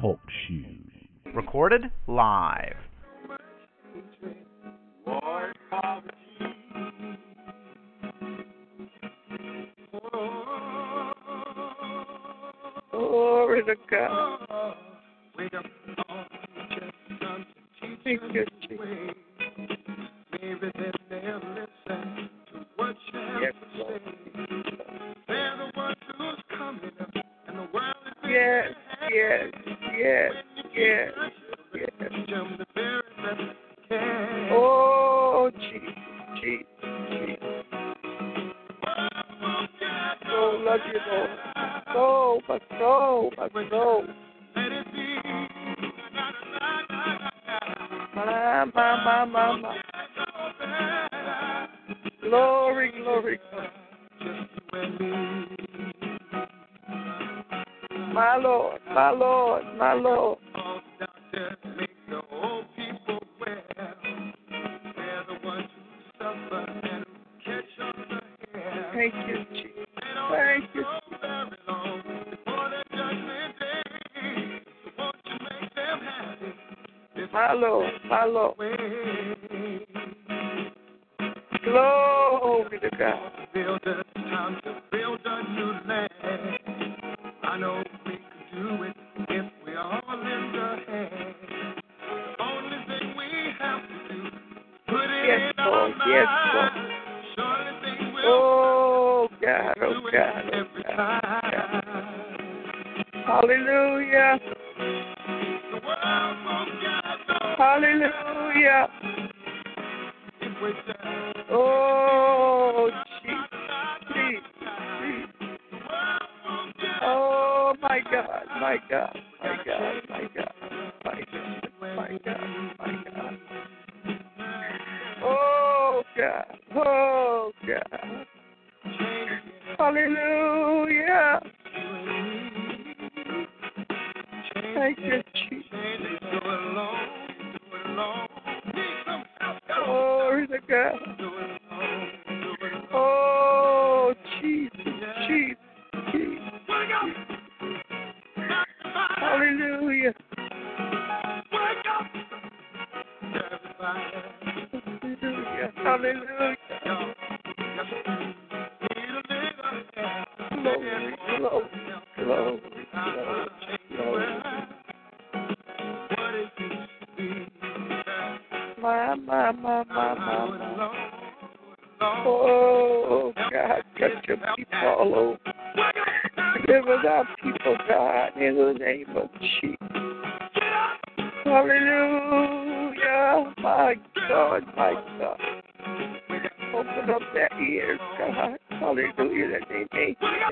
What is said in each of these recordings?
Talk shoes. Recorded live. Oh, Glory to God. Thank you, Open up their ears, God. Hallelujah, that they may hear.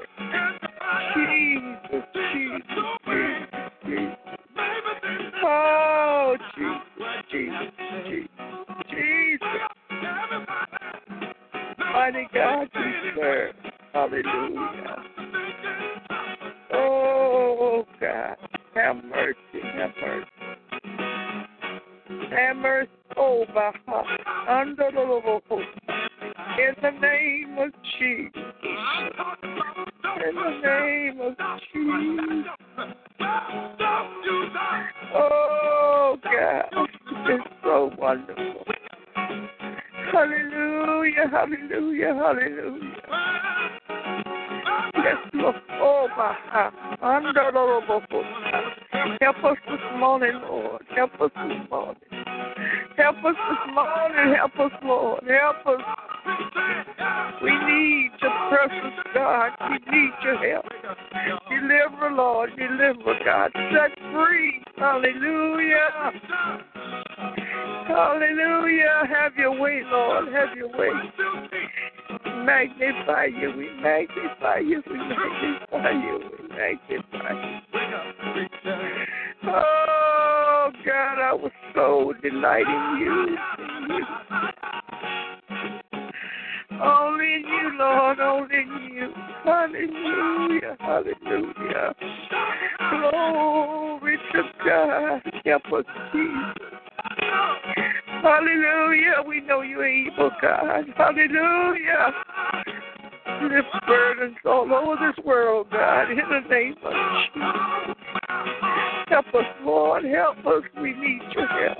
Jesus, Jesus, Jesus, Jesus. Oh, Jesus, Jesus, Jesus, Jesus. Mighty God, you serve. Hallelujah. Oh, God. Have mercy, have mercy. Have mercy, oh, Baha. Under the Lord. In the name of Jesus. In the name of Jesus. Oh, God. It's so wonderful. Hallelujah, hallelujah, hallelujah. Yes, Lord. Oh, my heart. Under the Lord. Help us this morning, Lord. Help us this morning. Us this morning. Help us, Lord. Help us. We need your presence, God. We need your help. Deliver, Lord. Deliver, God. Set free. Hallelujah. Hallelujah. Have your way, Lord. Have your way. Magnify you. We magnify you. We magnify you. We magnify you. Oh, God, I was so delighting you. in you. Only in you, Lord. Only in you. Hallelujah. Hallelujah. Glory to God. Help us, Jesus. Hallelujah. We know you're able, God. Hallelujah. lift burdens all over this world, God, in the name of Jesus. Help us, Lord. Help us. We need your help.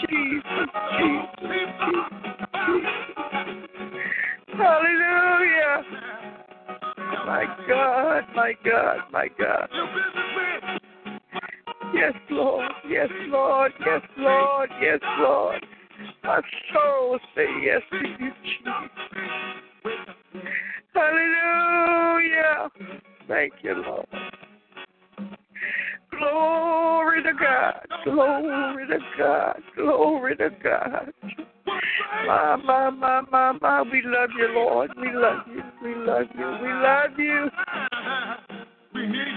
Jesus, Jesus, Jesus, Jesus. Hallelujah. My God, my God, my God. Yes, Lord. Yes, Lord. Yes, Lord. Yes, Lord. My soul say yes to you, Jesus. Hallelujah. Thank you, Lord. Glory to God. Glory to God. Glory to God. My, my, my, my, my. We love you, Lord. We love you. We love you. We love you.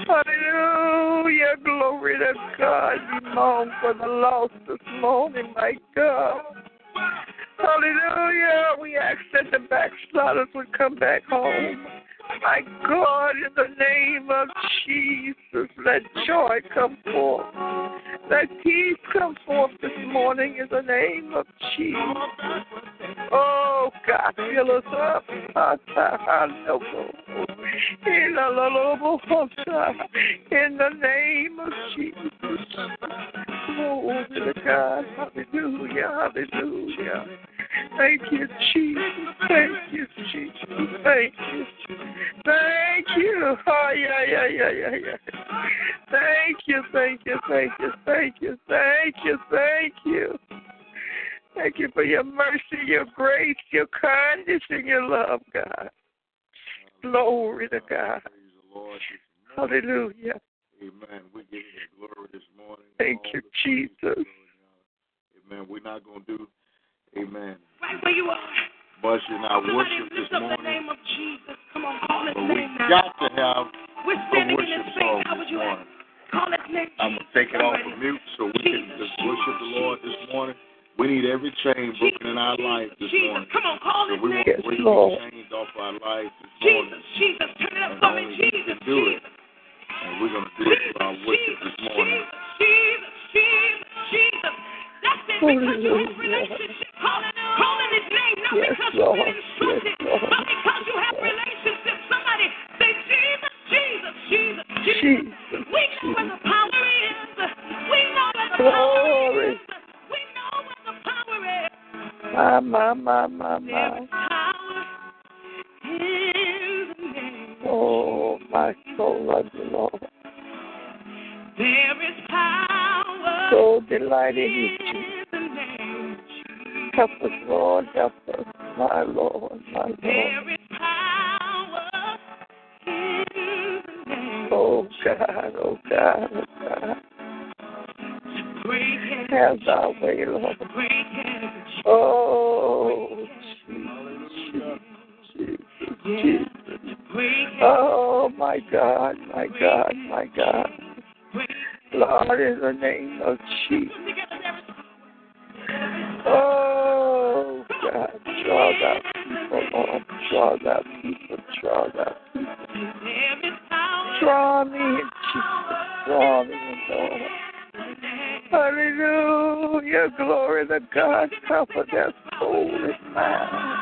Hallelujah. Glory to God. We mourn for the lost this morning, my God. Hallelujah. We ask that the backsliders would come back home. My God, in the name of Jesus, let joy come forth. Let peace come forth this morning in the name of Jesus. Oh, God, fill us up. In the name of Jesus. Glory to God. Hallelujah. Hallelujah. Thank you, Jesus. Thank you, Jesus. Thank you. Thank you. Oh, yeah, yeah, yeah, yeah, yeah. Thank you, thank you, thank you, thank you, thank you, thank you. Thank you for your mercy, your grace, your kindness, and your love, God. Glory to God. Hallelujah. Amen. We give you glory this morning. Thank you, Jesus. Amen. We're not going to do, amen, Right where you are. much in our Somebody worship this up the morning. name of Jesus. Come on, call his But we name now. got to have We're a standing in worship his song. How would you morning. Call his name. I'm going to take it off of mute so we can just worship the Lord this morning. We need every chain broken in our life this Jesus, morning. come on, call So his we name. want Yes, to break Lord. these chains off our life this Jesus, morning. Jesus, turn it up for me. Jesus, do it. And we're going to do it through our worship Jesus, this morning. Jesus, Jesus, Jesus. That's it. Because you have relationship. Call it, call it his name, not Yes, because Lord. you've been instructed, Yes, but because you have relationship. Somebody say Jesus, Jesus, Jesus, Jesus. Jesus. We know where the power is. We know where the power is. We know where the power is. My, my, my, my, my. is power in the name. Oh, my soul loves you, Lord. There is power So delighted in you. Help us, Lord. Help us, my Lord, my Lord. There is power in the name. Oh, God, oh, God, oh, God. To break every Have thy way, Lord. to break every Oh, Jesus, Jesus, Jesus. to break every Oh, my God, my God, my God. Lord, in the name of Jesus. Oh, God, draw thy people, Lord. Draw thy people, draw thy people. Draw me in, Jesus. Draw me in, Lord. Hallelujah. Glory to God. Cover their soul and mind.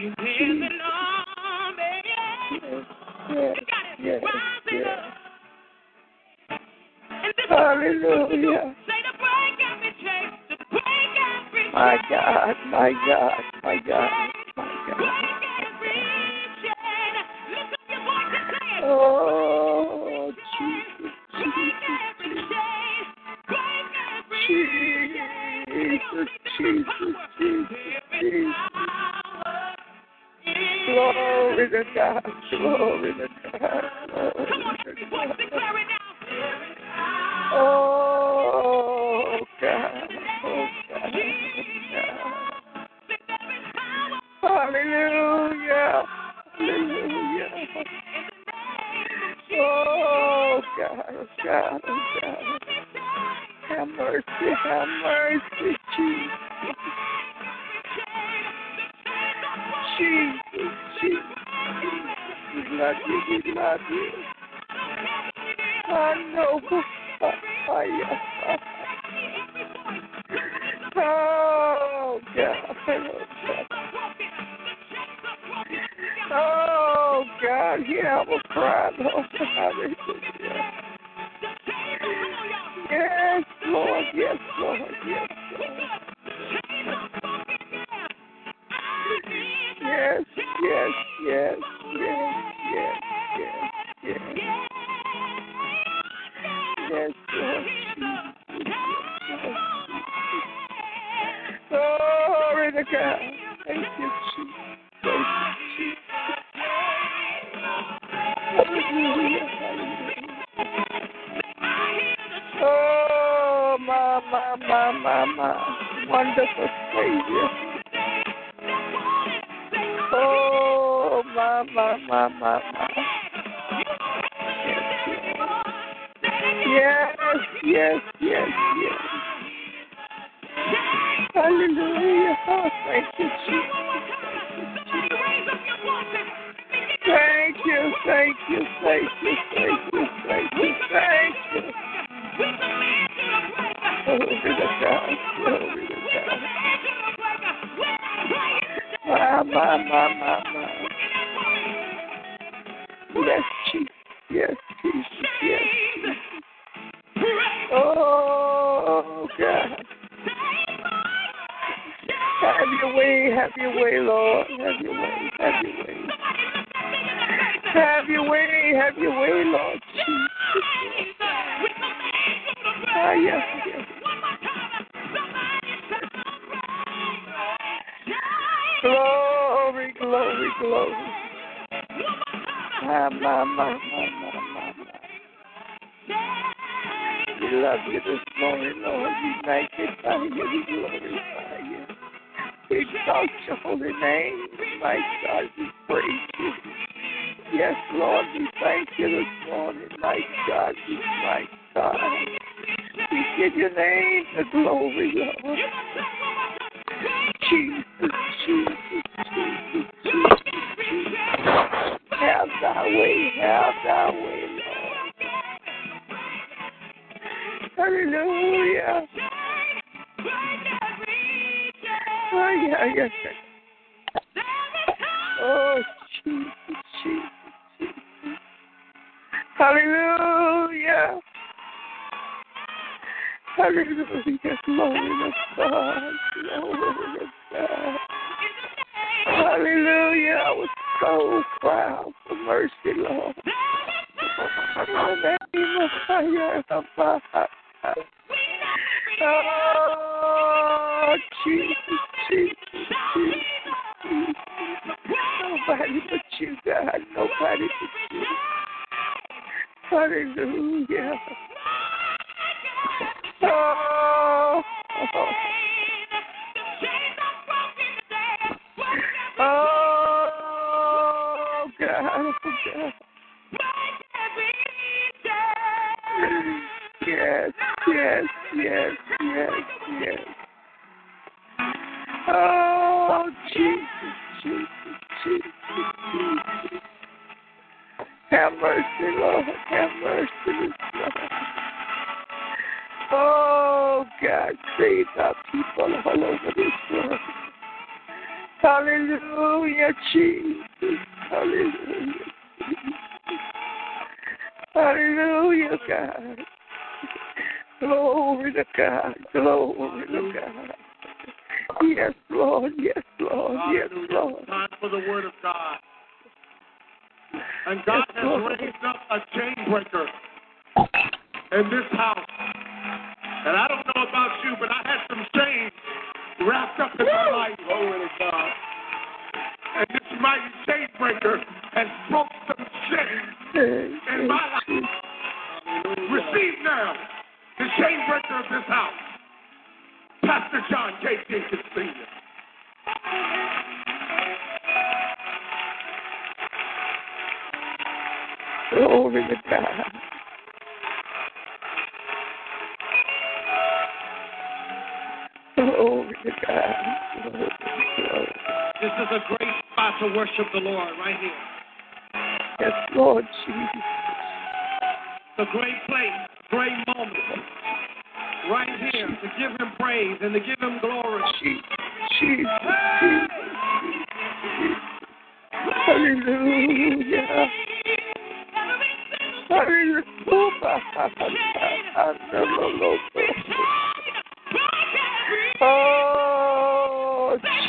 Yes, yes, yes. Hallelujah. My God, my God, my God, my God. Oh, Jesus, Jesus, Jesus, Jesus, Jesus, glory to God, glory to God. Yes, Lord, we thank you this morning. My God, we thank God. We give your name the glory, Lord. Jesus, Jesus, Jesus, Jesus, Jesus. Have thy way, have thy way, Lord. Hallelujah. Oh, yeah, yeah. Oh, Hallelujah, glory to God, glory to God. Hallelujah, I was so proud for mercy, Lord. In fire of Oh, Jesus, Jesus, Jesus. Nobody but you, God. Nobody but you. Hallelujah. Oh!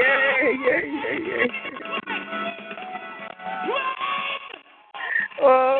yeah, yeah, yeah. Oh.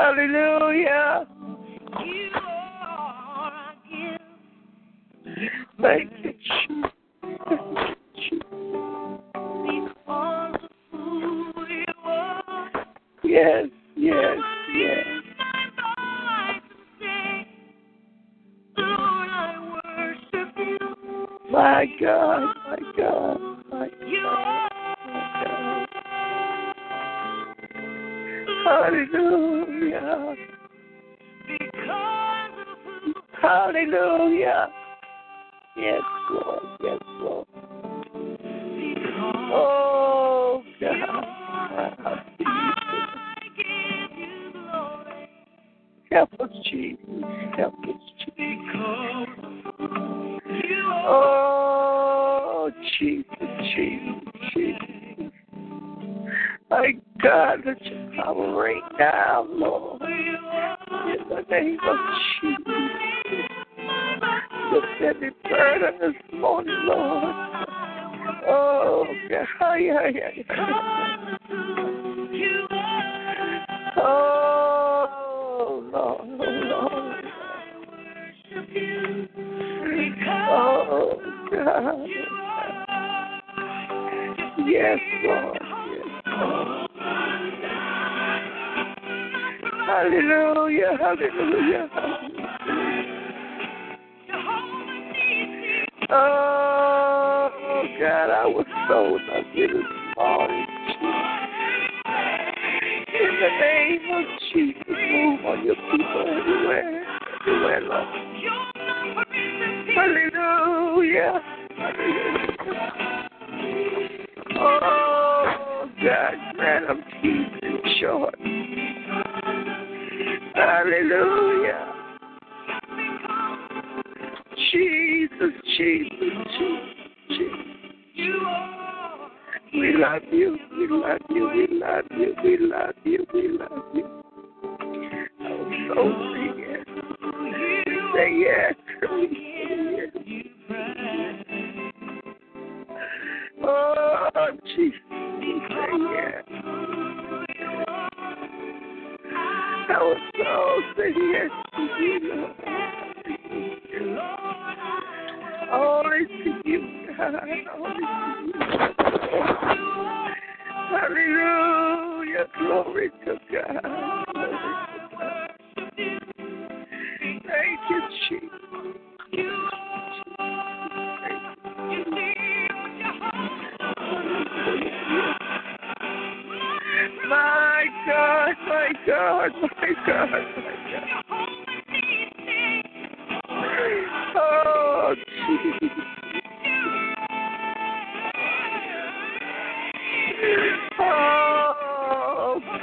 Hallelujah. Thank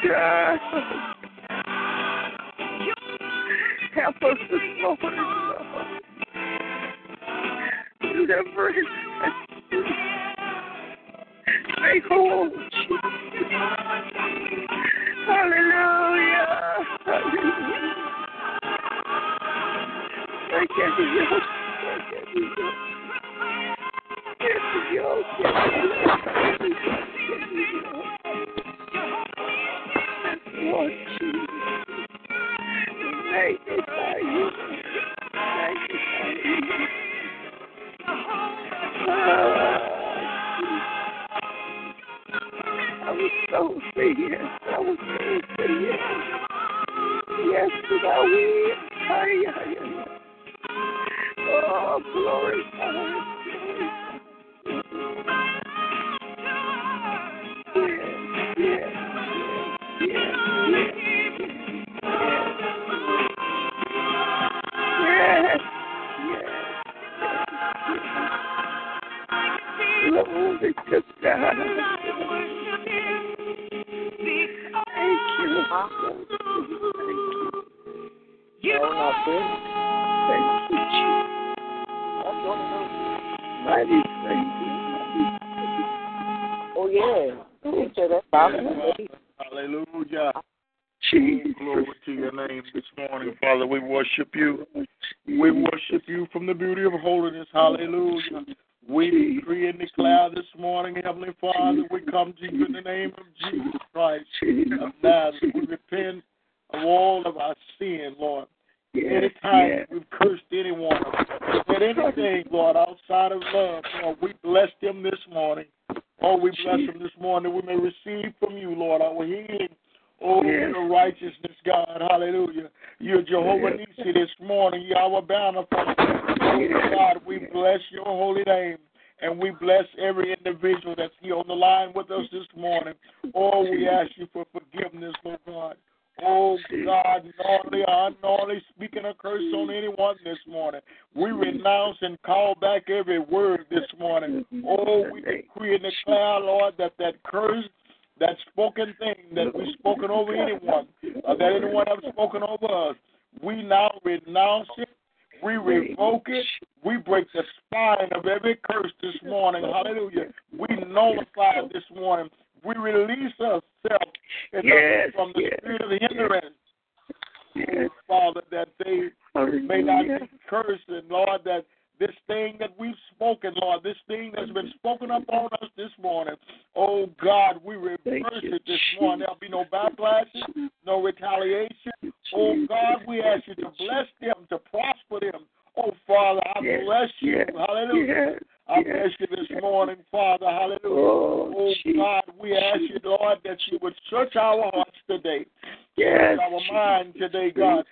God. Help us this morning, Lord. Deliver us. Make hold, Jesus. Hallelujah. Hallelujah. Thank you, Jesus. Thank you, Jesus. Yes. Hallelujah. Yes. I bless you this morning, Father. Hallelujah. Oh, oh God, we ask you, Lord, that you would search our hearts today. Yes. Our mind today, God.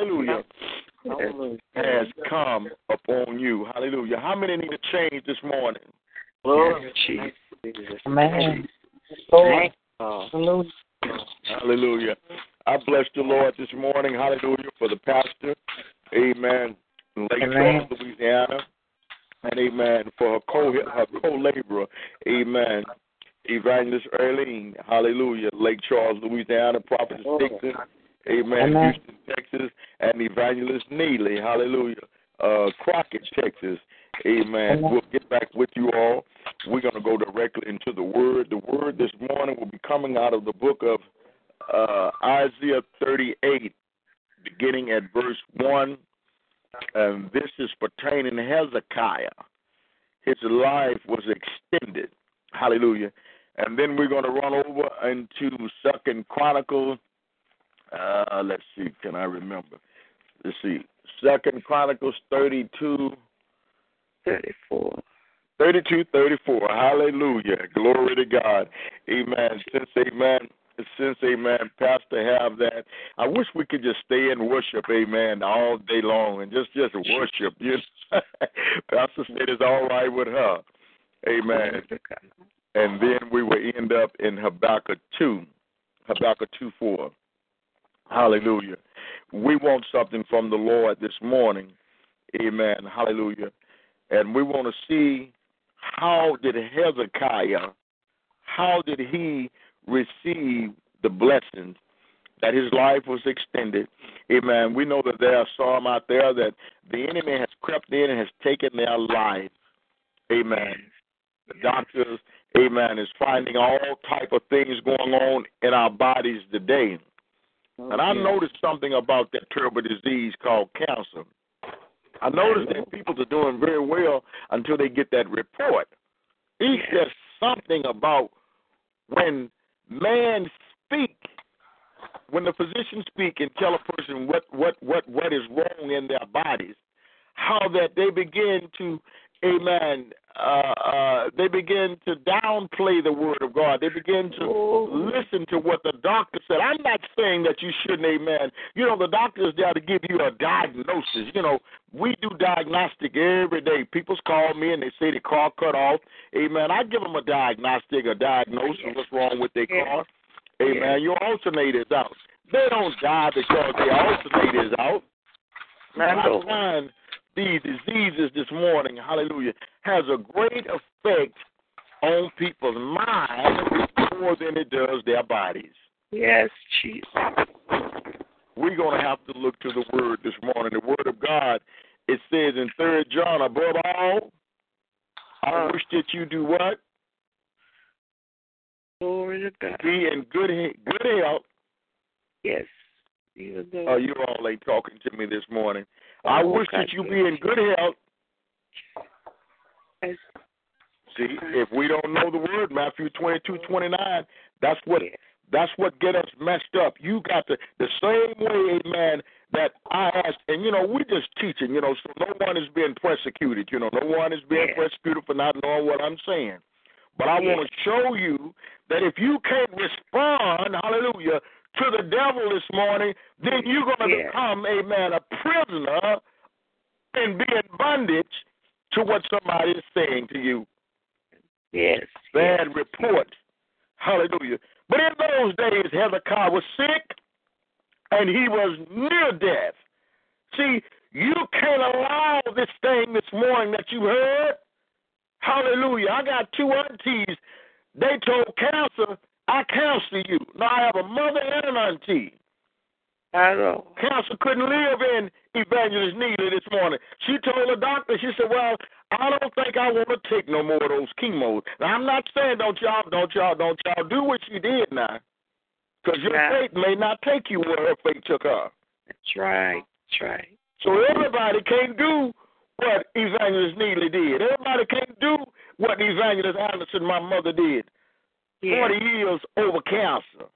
Hallelujah. Hallelujah. Has, come upon you. Hallelujah. How many need a change this morning? Lord, Jesus. Amen. Lord. Hallelujah. Hallelujah. I bless the Lord this morning. Hallelujah for the pastor. Amen. Lake amen. Charles, Louisiana. And amen for her co her co laborer. Amen. Evangelist Earlene. Hallelujah. Lake Charles, Louisiana. Prophet Dixon. Amen. amen. Houston, and Evangelist Neely, hallelujah, uh, Crockett, Texas. Amen. We'll get back with you all. We're going to go directly into the Word. The Word this morning will be coming out of the book of uh, Isaiah 38, beginning at verse 1. And this is pertaining to Hezekiah. His life was extended. Hallelujah. And then we're going to run over into Second Chronicles. Uh, let's see, can I remember? let's see, Second Chronicles 32. 34. 32, 34. Hallelujah. Glory to God. Amen. Since, amen since, amen, Pastor have that. I wish we could just stay in worship, amen, all day long and just just worship. You know? Pastor said it's all right with her. Amen. And then we will end up in Habakkuk 2, Habakkuk 2 4. Hallelujah. We want something from the Lord this morning. Amen. Hallelujah. And we want to see how did Hezekiah, how did he receive the blessings that his life was extended. Amen. We know that there are some out there that the enemy has crept in and has taken their life. Amen. The doctors, amen, is finding all type of things going on in our bodies today. And I noticed something about that terrible disease called cancer. I noticed that people are doing very well until they get that report. It's just something about when man speak, when the physician speak and tell a person what what what what is wrong in their bodies, how that they begin to, amen, uh, uh, they begin to downplay the word of God. They begin to listen to what the doctor said. I'm not saying that you shouldn't, amen. You know, the doctor is there to give you a diagnosis. You know, we do diagnostic every day. People's call me and they say the car cut off. Amen. I give them a diagnostic, a diagnosis of what's wrong with their car. Amen. Your alternator is out. They don't die because their alternator is out. Man, I find these diseases this morning, hallelujah, has a great effect on people's minds more than it does their bodies. Yes, Jesus. We're going to have to look to the Word this morning. The Word of God, it says in Third John, above all, I wish that you do what? Glory to God. Be in good good health. Yes. Though Oh, you all ain't talking to me this morning. I Oh, wish that you be in good health. Yes. See, if we don't know the word, Matthew twenty two twenty nine, that's what that's what get us messed up. You got to the same way, amen, that I ask and you know, we're just teaching, you know, so no one is being persecuted, you know, no one is being Yes. persecuted for not knowing what I'm saying. But I Yes. want to show you that if you can't respond, hallelujah, to the devil this morning, then you're going to Yes. become, man, a prisoner and be in bondage to what somebody is saying to you Yes. bad yes. report. Hallelujah. But in those days, Hezekiah was sick and he was near death. See, you can't allow this thing this morning that you heard. Hallelujah. I got two aunties. They told cancer, I counsel you. Now I have a mother and an auntie. I know. Counsel couldn't live in Evangelist Neely this morning. She told the doctor, she said, Well, I don't think I want to take no more of those chemos. Now I'm not saying don't y'all don't y'all don't y'all do what she did now. Because your Right. faith may not take you where her faith took her. That's right. That's right. So everybody can't do what Evangelist Neely did. Everybody can't do what Evangelist Anderson, my mother, did. Yes. 40 years over cancer.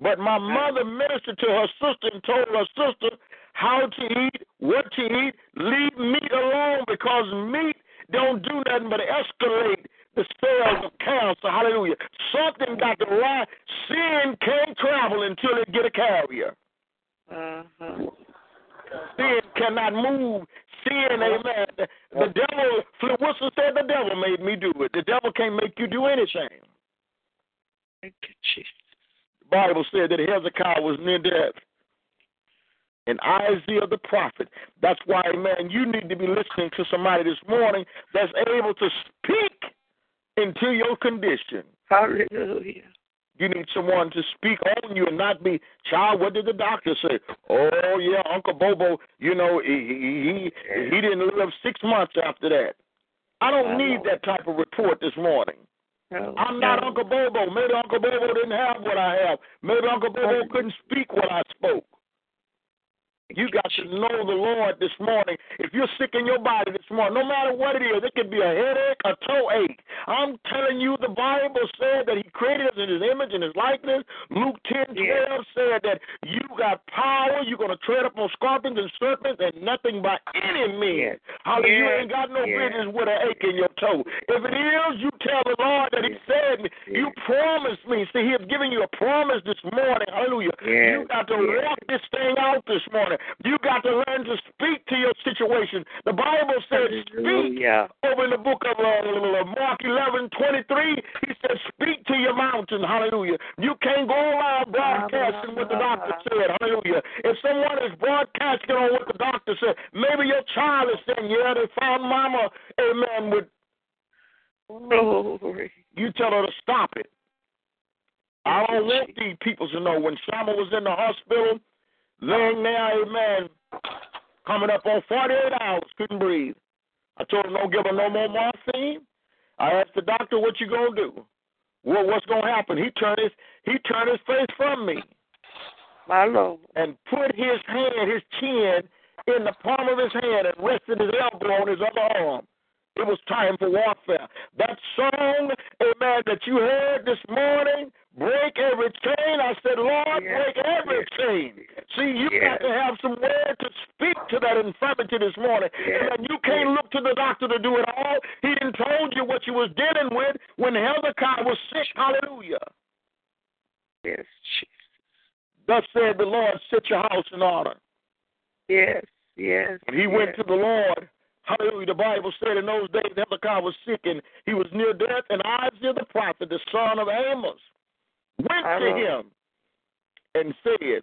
But my mother ministered to her sister and told her sister how to eat, what to eat, leave meat alone because meat don't do nothing but escalate the cells of cancer. Hallelujah. Something got to lie. Sin can't travel until it get a carrier. Uh-huh. Sin cannot move. Sin, amen. The, the devil, Flip Wilson said the devil made me do it. The devil can't make you do anything. Thank you, Jesus. The Bible said that Hezekiah was near death. And Isaiah the prophet. That's why, man, you need to be listening to somebody this morning that's able to speak into your condition. Hallelujah. You need someone to speak on you and not be, child, what did the doctor say? Oh, yeah, Uncle Bobo, you know, he, he, he, he didn't live six months after that. I don't need that type of report this morning. No, I'm not no. Uncle Bobo. Maybe Uncle Bobo didn't have what I have. Maybe Uncle Bobo couldn't speak what I spoke. You got to know the Lord this morning. If you're sick in your body this morning, no matter what it is, it could be a headache, a toe ache. I'm telling you, the Bible said that He created us in His image and His likeness. Luke 10 12 Yes. said that you got power. You're going to tread upon scorpions and serpents and nothing by any means. Yes. Hallelujah. You ain't got no Yes. business with an ache in your toe. If it is, you tell the Lord that He said, You promised me. See, He has given you a promise this morning. Hallelujah. You got to walk this thing out this morning. You got to learn to speak to your situation. The Bible says, speak Hallelujah. over in the book of uh, Mark 11, 23, he said, speak to your mountain. Hallelujah. You can't go around broadcasting what the doctor said. Hallelujah. If someone is broadcasting on what the doctor said, maybe your child is saying, yeah, they found mama, amen, with Glory. you tell her to stop it. I don't want these people to know when Shama was in the hospital, laying there, amen, coming up on 48 hours, couldn't breathe. I told him, don't give her no more morphine. I asked the doctor, what you going to do? Well, what's going to happen? He turned his he turned his face from me My Lord. and put his hand, his chin, in the palm of his hand and rested his elbow on his other arm. It was time for warfare. That song, amen, that you heard this morning, break every chain. I said, Lord, Yes. break every chain. See, you Yes. got to have some word to speak to that infirmity this morning. Yes. And you can't look to the doctor to do it all. He didn't told you what you was dealing with when Hezekiah was sick. Hallelujah. Yes, Jesus. Thus said the Lord, set your house in order. Yes, yes. And he went to the Lord. Hallelujah. The Bible said in those days Hezekiah was sick and he was near death, and Isaiah the prophet, the son of Amos, went to him and said,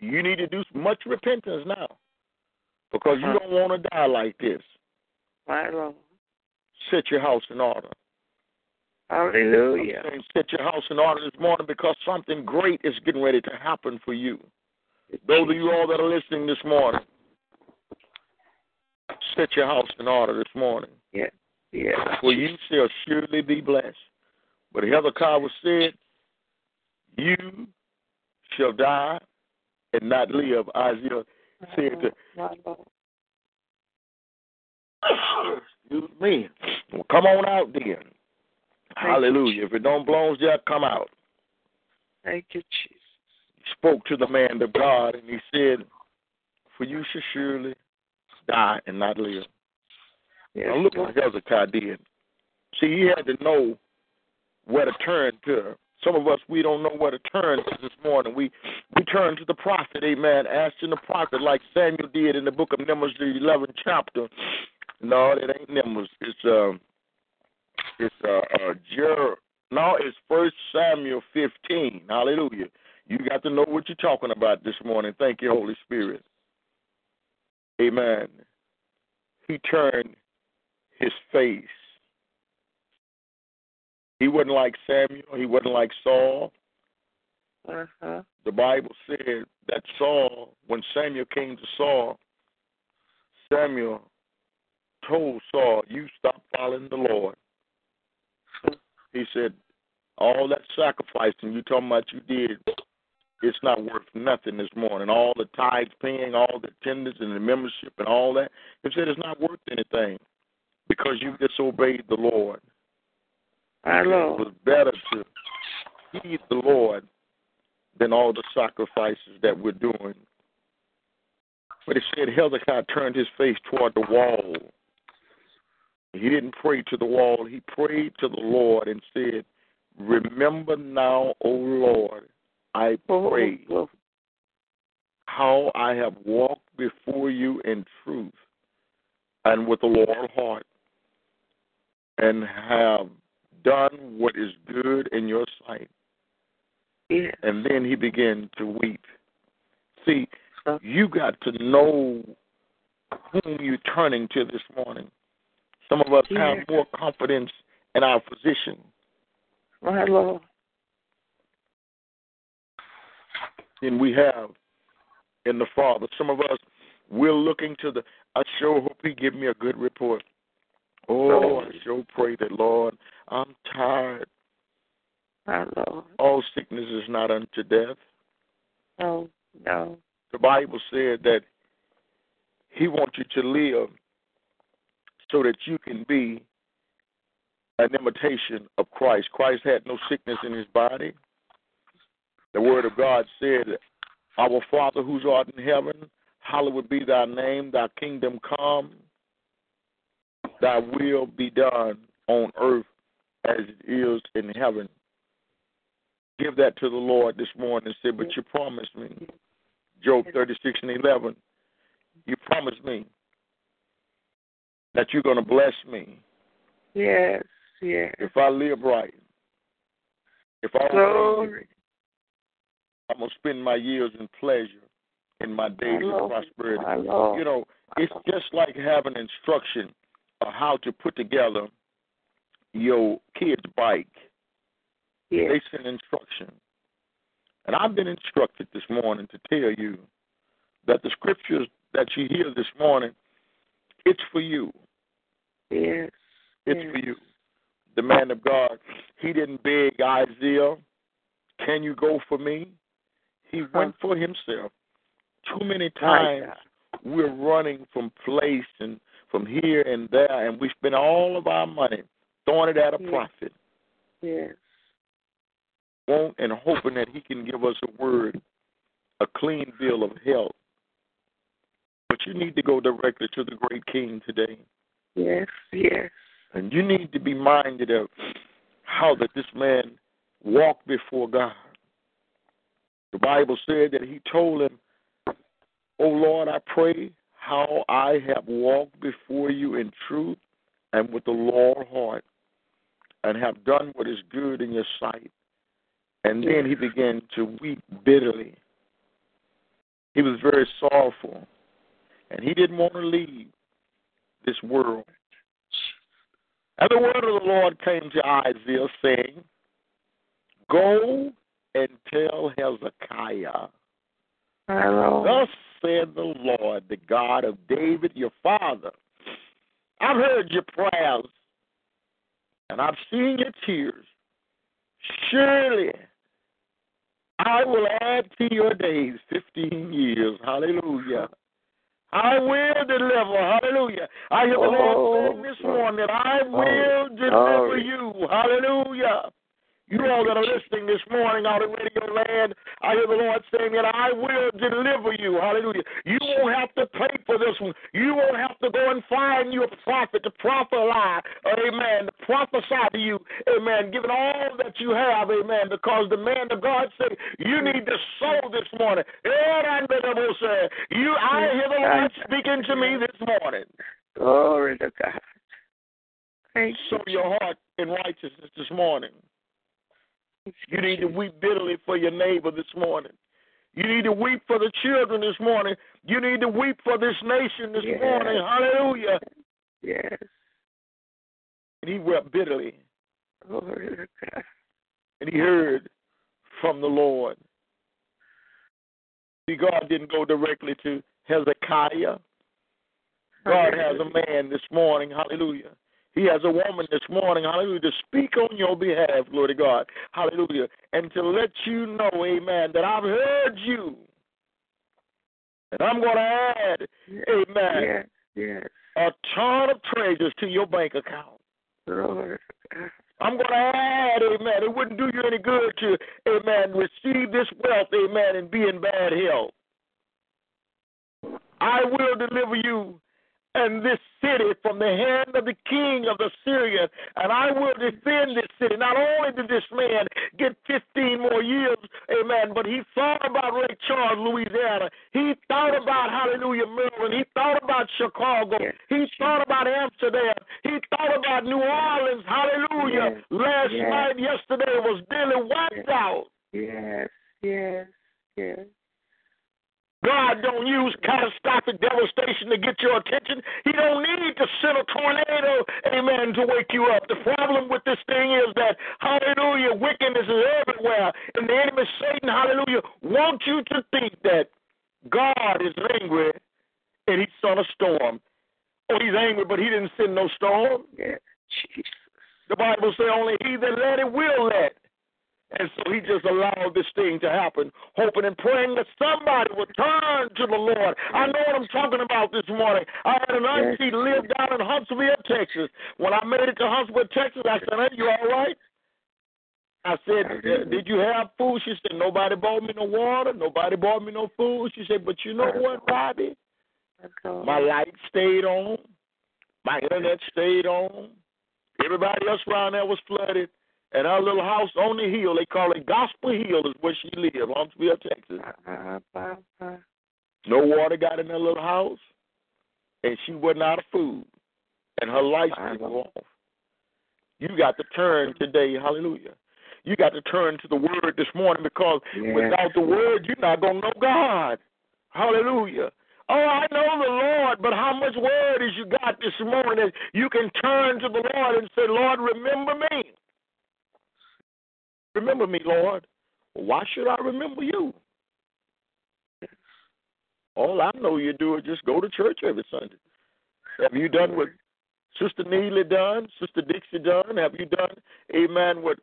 You need to do much repentance now. Because you uh-huh. don't want to die like this. My Lord. Set your house in order. Hallelujah. Set your house in order this morning because something great is getting ready to happen for you. Those of you all that are listening this morning, set your house in order this morning. Yes, yes. For you shall surely be blessed. But Hezekiah was said, You shall die and not live. Isaiah said to Excuse me. Well, come on out then. Hallelujah. If it don't belong there, come out. Thank you, Jesus. He spoke to the man of God and he said, For you shall surely die and not live. Yes, Now look what Hezekiah did. See, he had to know where to turn to. Some of us we don't know where to turn to this morning. We we turn to the prophet, amen, asking the prophet like Samuel did in the book of Numbers, the eleventh chapter. No, it ain't Numbers. It's um it's uh, uh Jer no, it's first Samuel fifteen. Hallelujah. You got to know what you're talking about this morning. Thank you, Holy Spirit. Amen. He turned his face. He wasn't like Samuel. He wasn't like Saul. Uh-huh. The Bible said that Saul, when Samuel came to Saul, Samuel told Saul, You stop following the Lord. He said, All that sacrificing you talking about you did, it's not worth nothing this morning. All the tithes paying, all the attendance and the membership and all that. He said it's not worth anything because you disobeyed the Lord. My It was better to heed the Lord than all the sacrifices that we're doing. But it said Hezekiah turned his face toward the wall. He didn't pray to the wall. He prayed to the Lord and said, Remember now, O Lord, I pray how I have walked before you in truth and with a loyal heart, and have done what is good in your sight. Yes. And then he began to weep. See, uh-huh. you got to know whom you're turning to this morning. Some of us have more confidence in our position My Lord. Than we have in the Father. Some of us, we're looking to the, I sure hope He give me a good report. Oh, I sure pray that, Lord, I'm tired. My Lord. All sickness is not unto death. No, no. The Bible said that He wants you to live so that you can be an imitation of Christ. Christ had no sickness in His body. The Word of God said, Our Father who's art in heaven, hallowed be thy name, thy kingdom come, thy will be done on earth as it is in heaven. Give that to the Lord this morning and say, But you promised me Job 36 and 11. You promised me that you're going to bless me Yes, yes. if I live right. If I obey. I'm going to spend my years in pleasure in my days of prosperity. You know, it's just like having instruction of how to put together your kid's bike. yes. They send instruction. And I've been instructed this morning to tell you that the scriptures that you hear this morning, it's for you. Yes. It's yes. for you. The man of God, he didn't beg Isaiah, can you go for me? He went for himself. Too many times we're running from place and from here and there, and we spend all of our money throwing it at a prophet, Yes. want and hoping that he can give us a word, a clean bill of health. But you need to go directly to the great king today. Yes. Yes. And you need to be minded of how that this man walked before God. The Bible said that he told him, O Lord, I pray how I have walked before you in truth and with a loyal heart and have done what is good in your sight. And then he began to weep bitterly. He was very sorrowful. And he didn't want to leave this world. And the word of the Lord came to Isaiah, saying, Go and tell Hezekiah, Thus said the Lord, the God of David your father. I've heard your prayers, and I've seen your tears. Surely I will add to your days 15 years. Hallelujah. I will deliver. Hallelujah. I hear the Lord saying this oh, morning that I oh, will deliver Glory. you. Hallelujah. You all that are listening this morning out of Radio Land, I hear the Lord saying that I will deliver you. Hallelujah. You won't have to pay for this one. You won't have to go and find you a prophet to prophesy, amen, to prophesy to you, amen, giving all that you have, amen, because the man of God said, you need to sow this morning. And said, you, I hear the Lord speaking to me this morning. Glory to God. Thank Sow you. your heart in righteousness this morning. You need to weep bitterly for your neighbor this morning. You need to weep for the children this morning. You need to weep for this nation this Yes. morning. Hallelujah. Yes. And he wept bitterly, Glory to God. and he heard from the Lord. See, God didn't go directly to Hezekiah. God has a man this morning. Hallelujah. He has a woman this morning, hallelujah, to speak on your behalf, glory to God, hallelujah, and to let you know, amen, that I've heard you. And I'm going to add, amen, Yes. Yes. a ton of treasures to your bank account. God. I'm going to add, amen, it wouldn't do you any good to, amen, receive this wealth, amen, and be in bad health. I will deliver you and this city from the hand of the king of the Syrians, and I will defend this city. Not only did this man get 15 more years, amen, but he thought about Lake Charles, Louisiana. He thought about, hallelujah, Maryland. He thought about Chicago. Yes. He thought about Amsterdam. He thought about New Orleans, hallelujah. Yes. Last Yes. night, yesterday was nearly wiped out. Yes. Yes. Yes. God don't use catastrophic devastation to get your attention. He don't need to send a tornado, amen, to wake you up. The problem with this thing is that, hallelujah, wickedness is everywhere. And the enemy, Satan, hallelujah, wants you to think that God is angry and he sent a storm. Oh, he's angry, but he didn't send no storm. Yes. Jesus. The Bible says only he that let it will let. And so he just allowed this thing to happen, hoping and praying that somebody would turn to the Lord. I know what I'm talking about this morning. I had an auntie live down in Huntsville, Texas. When I made it to Huntsville, Texas, I said, Hey, you all right? I said, Did you have food? She said, Nobody bought me no water. Nobody bought me no food. She said, But you know what, Robbie? My light stayed on. My internet stayed on. Everybody else around there was flooded. And our little house on the hill, they call it Gospel Hill, is where she lived, Huntsville, Texas. No water got in her little house, and she wasn't out of food, and her lights didn't go off. You got to turn today, hallelujah. You got to turn to the word this morning because Yes. without the word, you're not going to know God. Hallelujah. Oh, I know the Lord, but how much word is you got this morning you can turn to the Lord and say, Lord, remember me. Remember me, Lord. Why should I remember you? All I know you do is just go to church every Sunday. Have you done what Sister Neely done, Sister Dixie done? Have you done, amen, what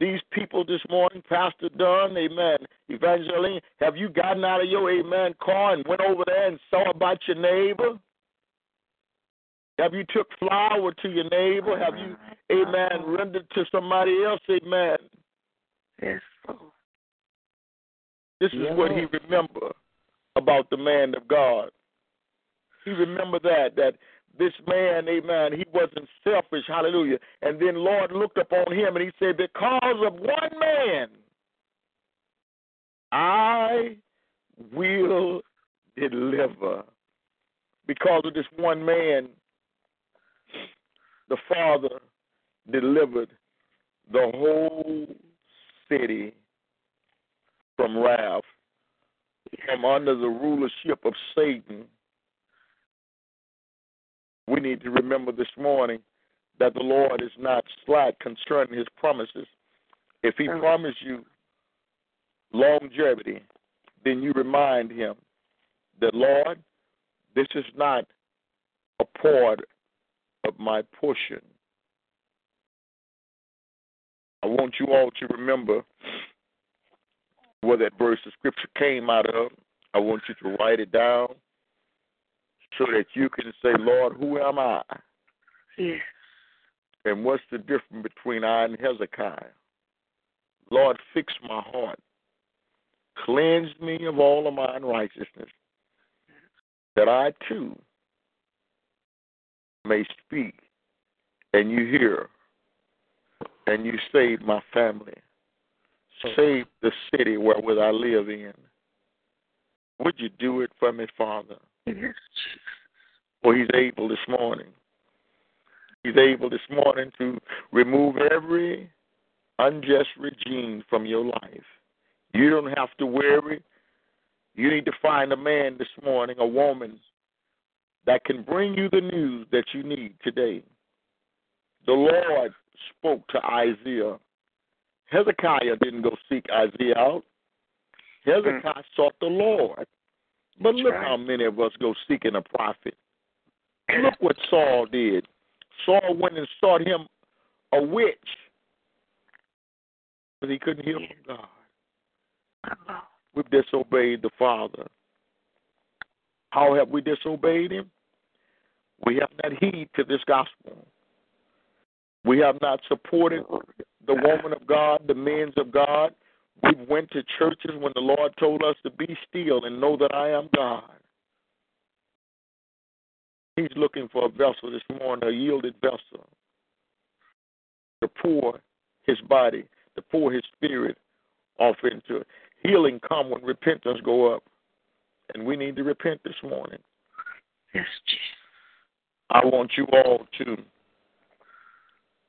these people this morning, Pastor Dunn, amen, Evangeline, have you gotten out of your, amen, car and went over there and saw about your neighbor? Have you took flour to your neighbor? Have you, amen, rendered to somebody else, amen? Yes, Lord. This is what he remember about the man of God. He remember that that this man, amen, he wasn't selfish, hallelujah. And then Lord looked upon him and he said, Because of one man, I will deliver. Because of this one man, the Father delivered the whole city from wrath, from under the rulership of Satan. We need to remember this morning that the Lord is not slack concerning his promises. If he Mm. promised you longevity, then you remind him that, Lord, this is not a part of my portion. I want you all to remember where that verse of scripture came out of. I want you to write it down so that you can say, Lord, who am I? Yes. And what's the difference between I and Hezekiah? Lord, fix my heart. Cleanse me of all of my unrighteousness, that I too may speak and you hear and you save my family. Oh. Save the city wherewith I live in. Would you do it for me, Father? Yes, For he's able this morning. He's able this morning to remove every unjust regime from your life. You don't have to worry. You need to find a man this morning, a woman, that can bring you the news that you need today. The Lord spoke to Isaiah. Hezekiah didn't go seek Isaiah out. Hezekiah mm. sought the Lord. But That's look right. how many of us go seeking a prophet. Look what Saul did. Saul went and sought him a witch. But he couldn't hear from God. We've disobeyed the Father. How have we disobeyed him? We have not heed to this gospel. We have not supported the woman of God, the men of God. We've went to churches when the Lord told us to be still and know that I am God. He's looking for a vessel this morning, a yielded vessel, to pour his body, to pour his spirit off into it. Healing come when repentance go up. And we need to repent this morning. Yes, Jesus. I want you all to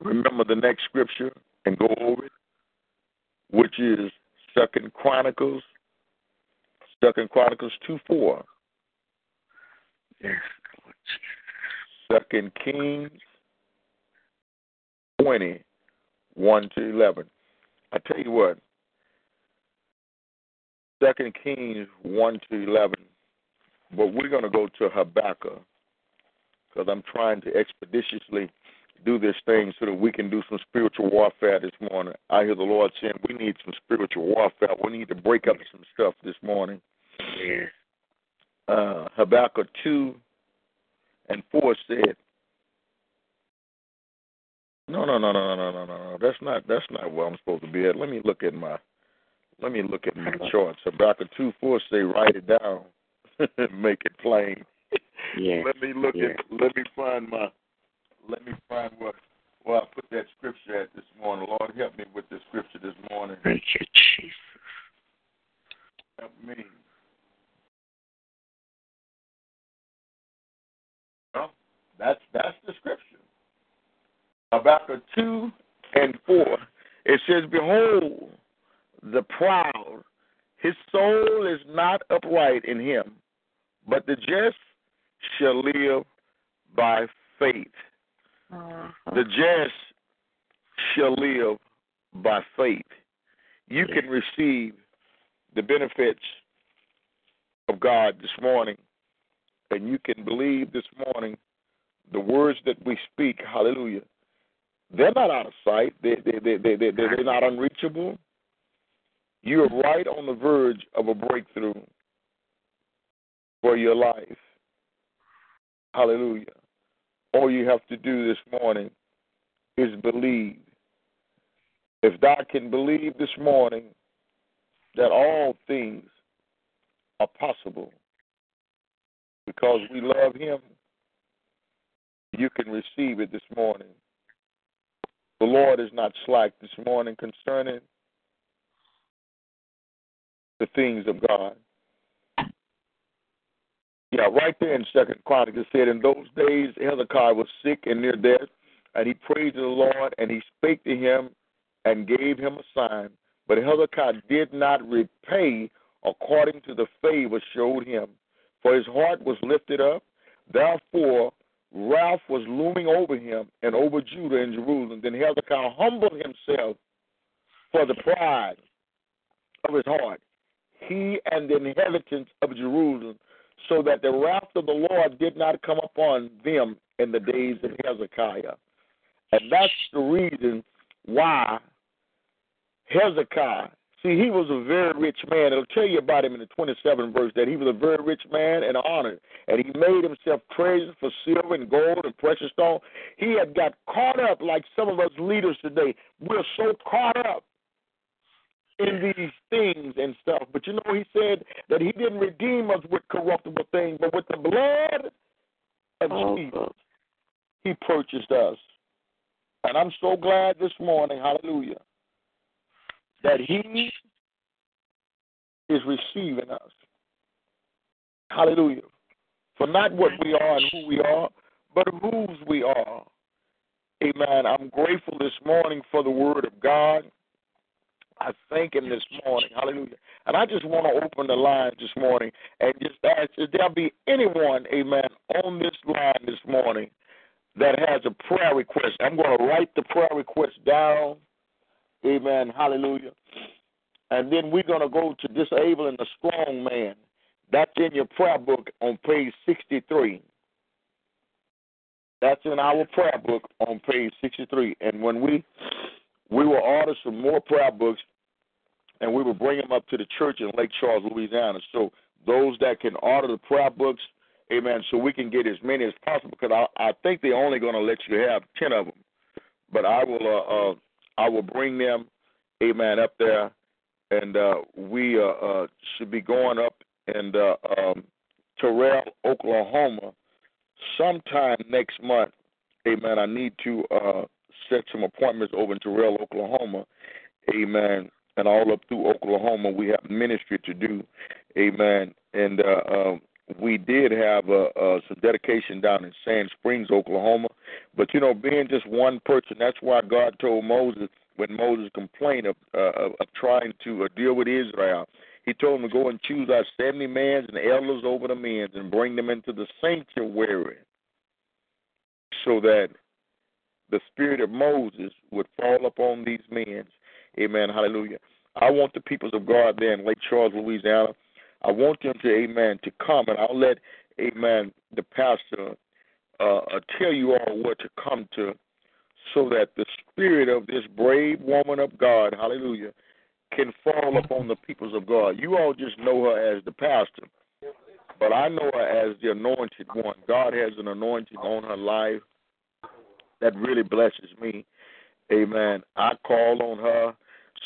remember the next scripture and go over it, which is Second Chronicles, Second Chronicles two four, Yes, Second Kings twenty one to eleven. I tell you what, Second Kings one to eleven, but we're going to go to Habakkuk because I'm trying to expeditiously do this thing so that we can do some spiritual warfare this morning. I hear the Lord saying we need some spiritual warfare. We need to break up some stuff this morning. Uh, Habakkuk 2 and 4 said, no, no, no, no, no, no, no, no. That's not that's not where I'm supposed to be at. Let me look at my let me look at my charts. Habakkuk two four say write it down. And make it plain. Yes. Let me look at let me find my let me find where, where I put that scripture at this morning. Lord, help me with the scripture this morning. Thank you, Jesus. Help me. Well, that's that's the scripture. Habakkuk two and four. It says, Behold the proud, his soul is not upright in him, but the just shall live by faith. Mm-hmm. The just shall live by faith. You can receive the benefits of God this morning, and you can believe this morning the words that we speak. Hallelujah. They're not out of sight. They, they, they, they, they, they're not unreachable. You are right on the verge of a breakthrough for your life. Hallelujah. All you have to do this morning is believe. If thou can believe this morning that all things are possible because we love him, you can receive it this morning. The Lord is not slack this morning concerning the things of God. Yeah, right there in Second Chronicles said, In those days Hezekiah was sick and near death, and he prayed to the Lord, and he spake to him and gave him a sign. But Hezekiah did not repay according to the favor showed him, for his heart was lifted up. Therefore, wrath was looming over him and over Judah and Jerusalem. Then Hezekiah humbled himself for the pride of his heart, he and the inhabitants of Jerusalem, so that the wrath of the Lord did not come upon them in the days of Hezekiah. And that's the reason why Hezekiah, see, he was a very rich man. It'll tell you about him in the 27th verse that he was a very rich man and honored. And he made himself treasures for silver and gold and precious stone. He had got caught up like some of us leaders today. We're so caught up in these things and stuff. But you know, he said that he didn't redeem us with corruptible things, but with the blood of Oh, Jesus, he purchased us. And I'm so glad this morning, hallelujah, that he is receiving us. Hallelujah. For not what we are and who we are, but whose we are. Amen. I'm grateful this morning for the word of God. I thank him this morning. Hallelujah. And I just want to open the line this morning and just ask if there be anyone, amen, on this line this morning that has a prayer request. I'm going to write the prayer request down. Amen. Hallelujah. And then we're going to go to disabling the strong man. That's in your prayer book on page 63. That's in our prayer book on page 63. And when we we will order some more prayer books, and we will bring them up to the church in Lake Charles, Louisiana. So those that can order the prayer books, amen, so we can get as many as possible. Because I, I think they're only going to let you have ten of them, but I will uh, uh, I will bring them, amen, up there, and uh, we uh, uh, should be going up in uh, um, Terrell, Oklahoma, sometime next month. Amen. I need to uh, set some appointments over in Terrell, Oklahoma. Amen. And all up through Oklahoma, we have ministry to do. Amen. And uh, uh, we did have uh, uh, some dedication down in Sand Springs, Oklahoma. But, you know, being just one person, that's why God told Moses when Moses complained of, uh, of, trying to uh, deal with Israel. He told him to go and choose out 70 men and elders over the men and bring them into the sanctuary so that the spirit of Moses would fall upon these men. Amen. Hallelujah. I want the peoples of God there in Lake Charles, Louisiana. I want them to, amen, to come, and I'll let, amen, the pastor uh, uh, tell you all what to come to so that the spirit of this brave woman of God, hallelujah, can fall upon the peoples of God. You all just know her as the pastor, but I know her as the anointed one. God has an anointing on her life that really blesses me. Amen. I call on her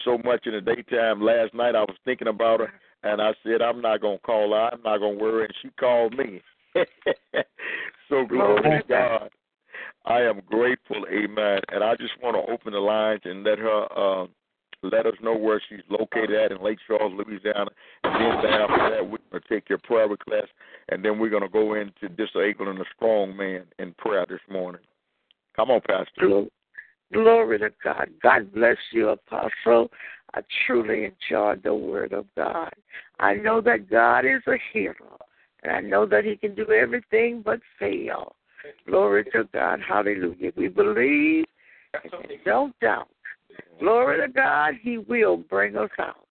so much in the daytime. Last night I was thinking about her, and I said, I'm not going to call her. I'm not going to worry. And she called me. so glory to God. I am grateful. Amen. And I just want to open the lines and let her uh, let us know where she's located at in Lake Charles, Louisiana. And then after that, we're going to take your prayer request. and then we're going to go into disabling a strong man in prayer this morning. Come on, Pastor. Glory to God. God bless you, Apostle. I truly enjoyed the Word of God. I know that God is a hero, and I know that He can do everything but fail. Glory to God. Hallelujah. We believe and don't doubt. Glory to God. He will bring us out.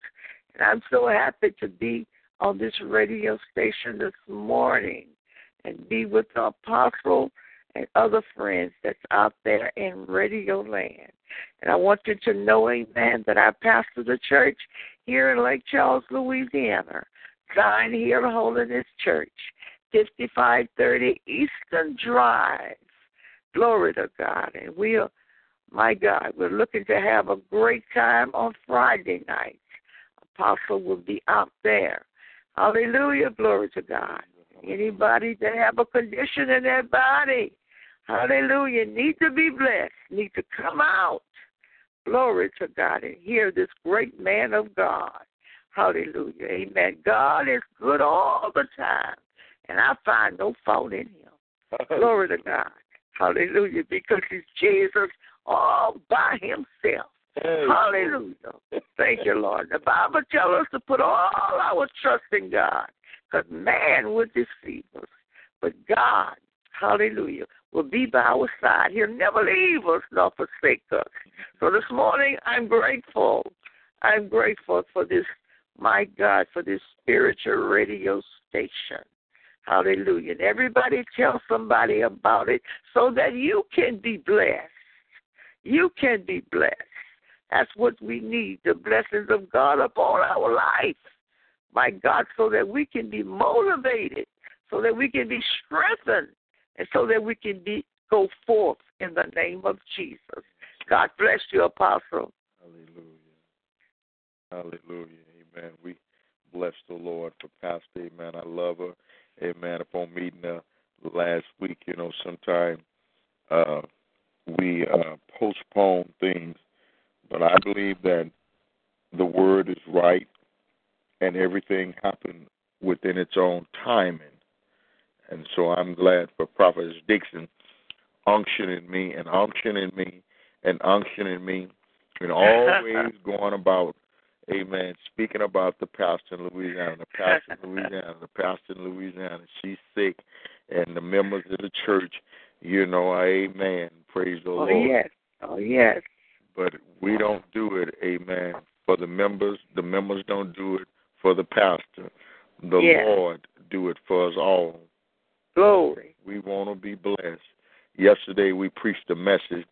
And I'm so happy to be on this radio station this morning and be with the apostle and other friends that's out there in radio land. And I want you to know, amen, that I pastor the church here in Lake Charles, Louisiana, Zion Hill Holiness Church, 5530 Eastern Drive. Glory to God. And we are, my God, we're looking to have a great time on Friday night. Apostle will be out there. Hallelujah. Glory to God. Anybody that have a condition in their body, hallelujah, need to be blessed, need to come out. Glory to God and hear this great man of God. Hallelujah. Amen. God is good all the time, and I find no fault in him. Glory to God. Hallelujah. Because he's Jesus all by himself. Hey. Hallelujah. Thank you, Lord. The Bible tells us to put all our trust in God because man would deceive us. But God, hallelujah, will be by our side. He'll never leave us nor forsake us. So this morning, I'm grateful. I'm grateful for this, my God, for this spiritual radio station. Hallelujah. And everybody tell somebody about it so that you can be blessed. You can be blessed. That's what we need the blessings of God upon our life. My God, so that we can be motivated, so that we can be strengthened, and so that we can be go forth in the name of Jesus. God bless you, Apostle. Hallelujah. Hallelujah. Amen. We bless the Lord for Pastor. Amen. I love her. Amen. Upon meeting her last week, you know, sometime uh, we uh, postpone things, but I believe that the word is right and everything happened within its own timing. And so I'm glad for Prophet Dixon unctioning me and unctioning me and unctioning me and always going about, amen, speaking about the pastor in Louisiana, the pastor in Louisiana, the pastor in Louisiana. She's sick, and the members of the church, you know, amen. Praise the Oh, Lord. Oh, yes. Oh, yes. But we don't do it, amen, for the members. The members don't do it for the pastor. The Yes. Lord do it for us all. Glory. We want to be blessed. Yesterday we preached a message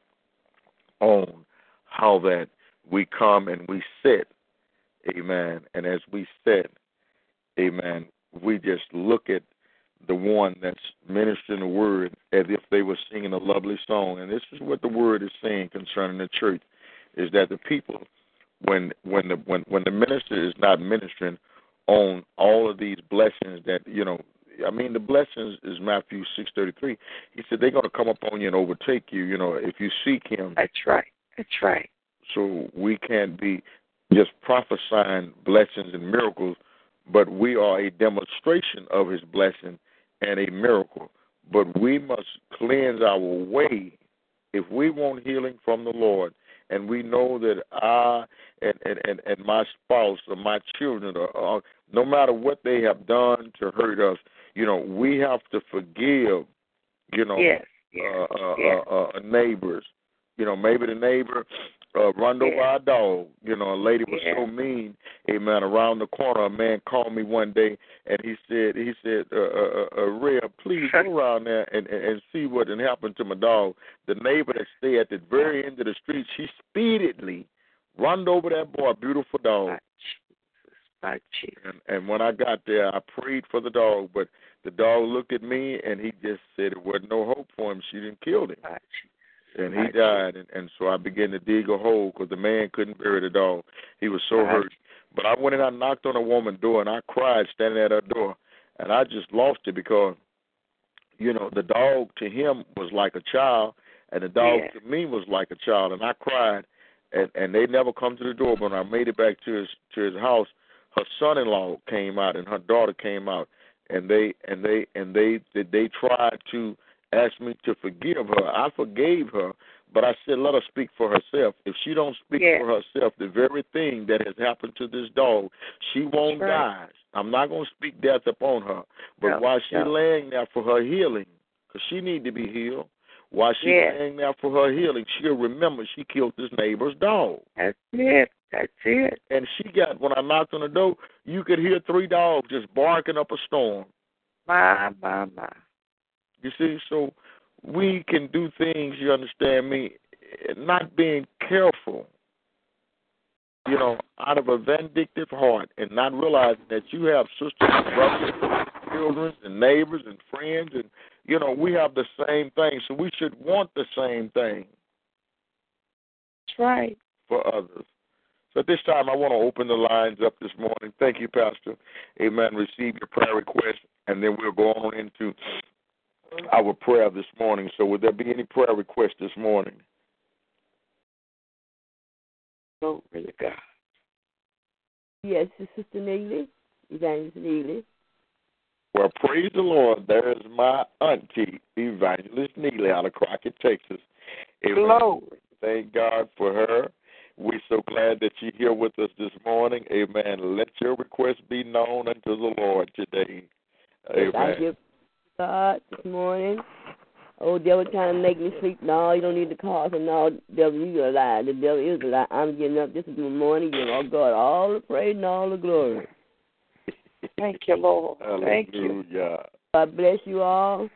on how that we come and we sit, amen. And as we sit, amen, we just look at the one that's ministering the word as if they were singing a lovely song. And this is what the word is saying concerning the church, is that the people, when when the when when the minister is not ministering on all of these blessings that you know I mean, the blessings is Matthew six thirty three. He said they're going to come upon you and overtake you. You know, if you seek Him. That's right. That's right. So we can't be just prophesying blessings and miracles, but we are a demonstration of His blessing and a miracle. But we must cleanse our way if we want healing from the Lord. And we know that I and, and, and, my spouse or my children, are, are, no matter what they have done to hurt us, you know, we have to forgive, you know, Yes. Yes. uh, uh, yes. uh, uh, neighbors. You know, maybe the neighbor uh, run over Yeah. our dog. You know, a lady was Yeah. so mean. Amen. Around the corner, a man called me one day, and he said, he said, uh, uh, uh, Rhea, please go around there and, and and see what had happened to my dog. The neighbor that stay at the very end of the street, she speedily run over that boy, beautiful dog. My Jesus. And, and when I got there, I prayed for the dog, but the dog looked at me and he just said it wasn't no hope for him. She didn't kill him, My Jesus. and he died. And, and so I began to dig a hole because the man couldn't bury the dog. He was so hurt. But I went and I knocked on a woman's door and I cried standing at her door, and I just lost it because, you know, the dog to him was like a child, and the dog Yeah. to me was like a child, and I cried, and and they never come to the door. But when I made it back to his to his house, her son-in-law came out and her daughter came out, and they and they and they they, they tried to ask me to forgive her. I forgave her, but I said let her speak for herself. If she don't speak Yeah. for herself, the very thing that has happened to this dog, she won't right. die. I'm not going to speak death upon her, but No, while she no. laying there for her healing, because she need to be healed. While she Yeah. laying there for her healing, she'll remember she killed this neighbor's dog. That's it. That's it. And she got when I knocked on the door, you could hear three dogs just barking up a storm. My, my, my. You see, so we can do things. You understand me? Not being careful. You know, out of a vindictive heart, and not realizing that you have sisters and brothers, children, and neighbors and friends, and you know we have the same thing. So we should want the same thing That's right. for others. So at this time, I want to open the lines up this morning. Thank you, Pastor. Amen. Receive your prayer request, and then we'll go on into our prayer this morning. So, would there be any prayer requests this morning? Glory to God. Yes, it's Sister Neely, Evangelist Neely. Well, praise the Lord. There is my auntie, Evangelist Neely, out of Crockett, Texas. Amen. Glory. Thank God for her. We're so glad that you're here with us this morning. Amen. Let your request be known unto the Lord today. Yes, I Amen. give God this morning. Oh, devil trying to make me sleep. No, you don't need to call. So no, devil, you a lie. The devil is a lie. I'm getting up this morning, giving all God all the praise and all the glory. Thank you, Lord. Thank you. God bless you all.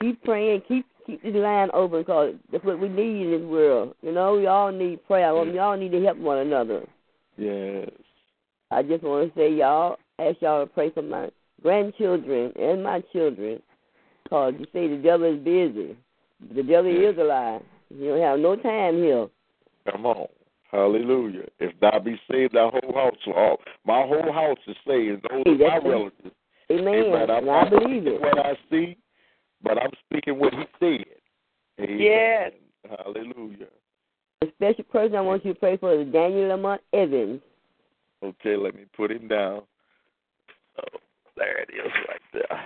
Keep praying. Keep keep this line open because that's what we need in this world. You know, we all need prayer. We all need to help one another. Yes. I just want to say, y'all, ask y'all to pray for my grandchildren and my children. Because you say the devil is busy. The devil is alive. lie. You don't have no time here. Come on. Hallelujah. If thou be saved, thy whole house will all. My whole house is saved. Those are my relatives. Amen. Amen. I'm I believe it. what I see, but I'm speaking what he said. Amen. Yes. Hallelujah. A special person I want you to pray for is Daniel Lamont Evans. Okay, let me put him down. Oh, there it is right there.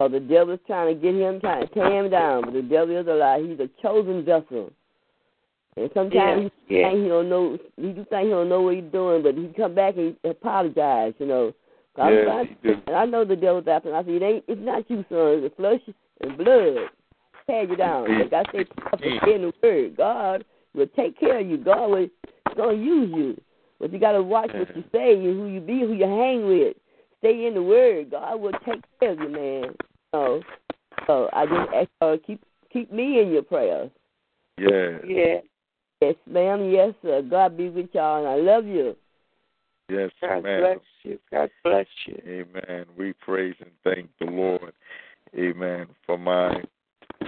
Or the devil is trying to get him, trying to tear him down. But the devil is a lie. He's a chosen vessel. And sometimes Yes. he think he don't know. He do think he don't know what he's doing, but he come back and he apologize. You know. Yes, trying- he do. And I know the devil's after him. I said, it ain't, it's not you, son. It's flesh and blood. Tear you down. Like I stay in the word. God will take care of you. God will to use you. But you got to watch what you say and who you be, who you hang with. Stay in the word. God will take care of you, man. So, so I just ask you to keep keep me in your prayers. Yes. Yes. Yes, ma'am. Yes, sir. God be with y'all, and I love you. Yes, God ma'am. bless you. God bless you. Amen. We praise and thank the Lord. Amen. For my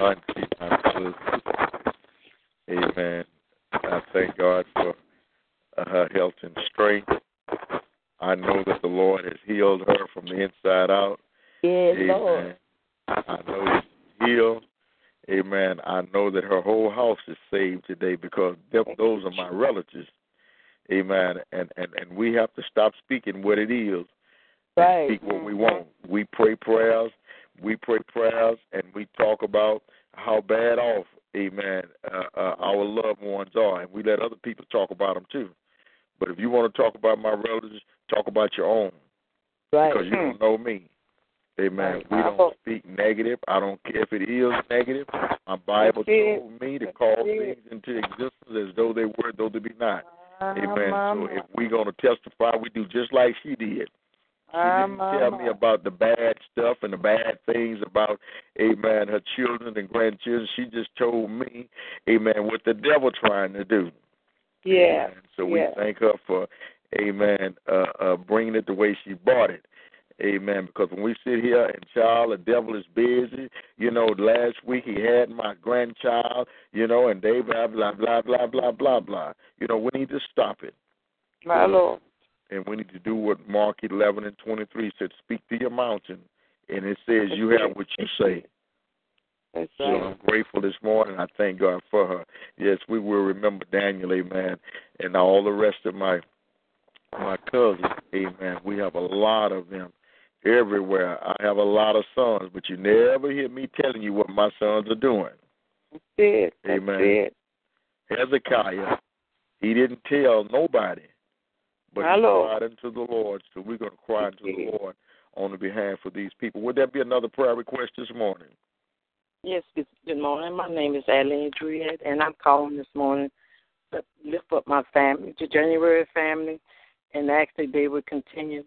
auntie, my sister. Amen. I thank God for uh, her health and strength. I know that the Lord has healed her from the inside out. Yes, Amen. Lord. I know he's healed. Amen. I know that her whole house is saved today because them, those are my relatives. Amen. And, and and we have to stop speaking what it is Right. speak what we want. We pray prayers, we pray prayers, and we talk about how bad off, amen, uh, uh, our loved ones are, and we let other people talk about them too. But if you want to talk about my relatives, talk about your own Right. because you don't know me. Amen. We don't speak negative. I don't care if it is negative. My Bible told me to call things into existence as though they were, though they be not. Amen. So if we're going to testify, we do just like she did. She didn't tell me about the bad stuff and the bad things about, amen, her children and grandchildren. She just told me, amen, what the devil trying to do. Yeah. Amen. So we yeah. thank her for, amen, uh, uh, bringing it the way she brought it. Amen. Because when we sit here and child, the devil is busy. You know, last week he had my grandchild, you know, and they blah, blah, blah, blah, blah, blah, blah. You know, we need to stop it. My Lord. And we need to do what Mark 11 and 23 said speak to your mountain. And it says, you have what you say. That's So right. I'm grateful this morning. I thank God for her. Yes, we will remember Daniel, amen, and all the rest of my my cousins. Amen. We have a lot of them everywhere. I have a lot of sons, but you never hear me telling you what my sons are doing. That's it. That's Amen. it. Hezekiah, he didn't tell nobody, but My he Lord. cried unto the Lord. So we're going to cry unto the Lord on the behalf of these people. Would there be another prayer request this morning? Yes, good, good morning. My name is Eileen Druid, and I'm calling this morning to lift up my family, the January family, and ask that they would continue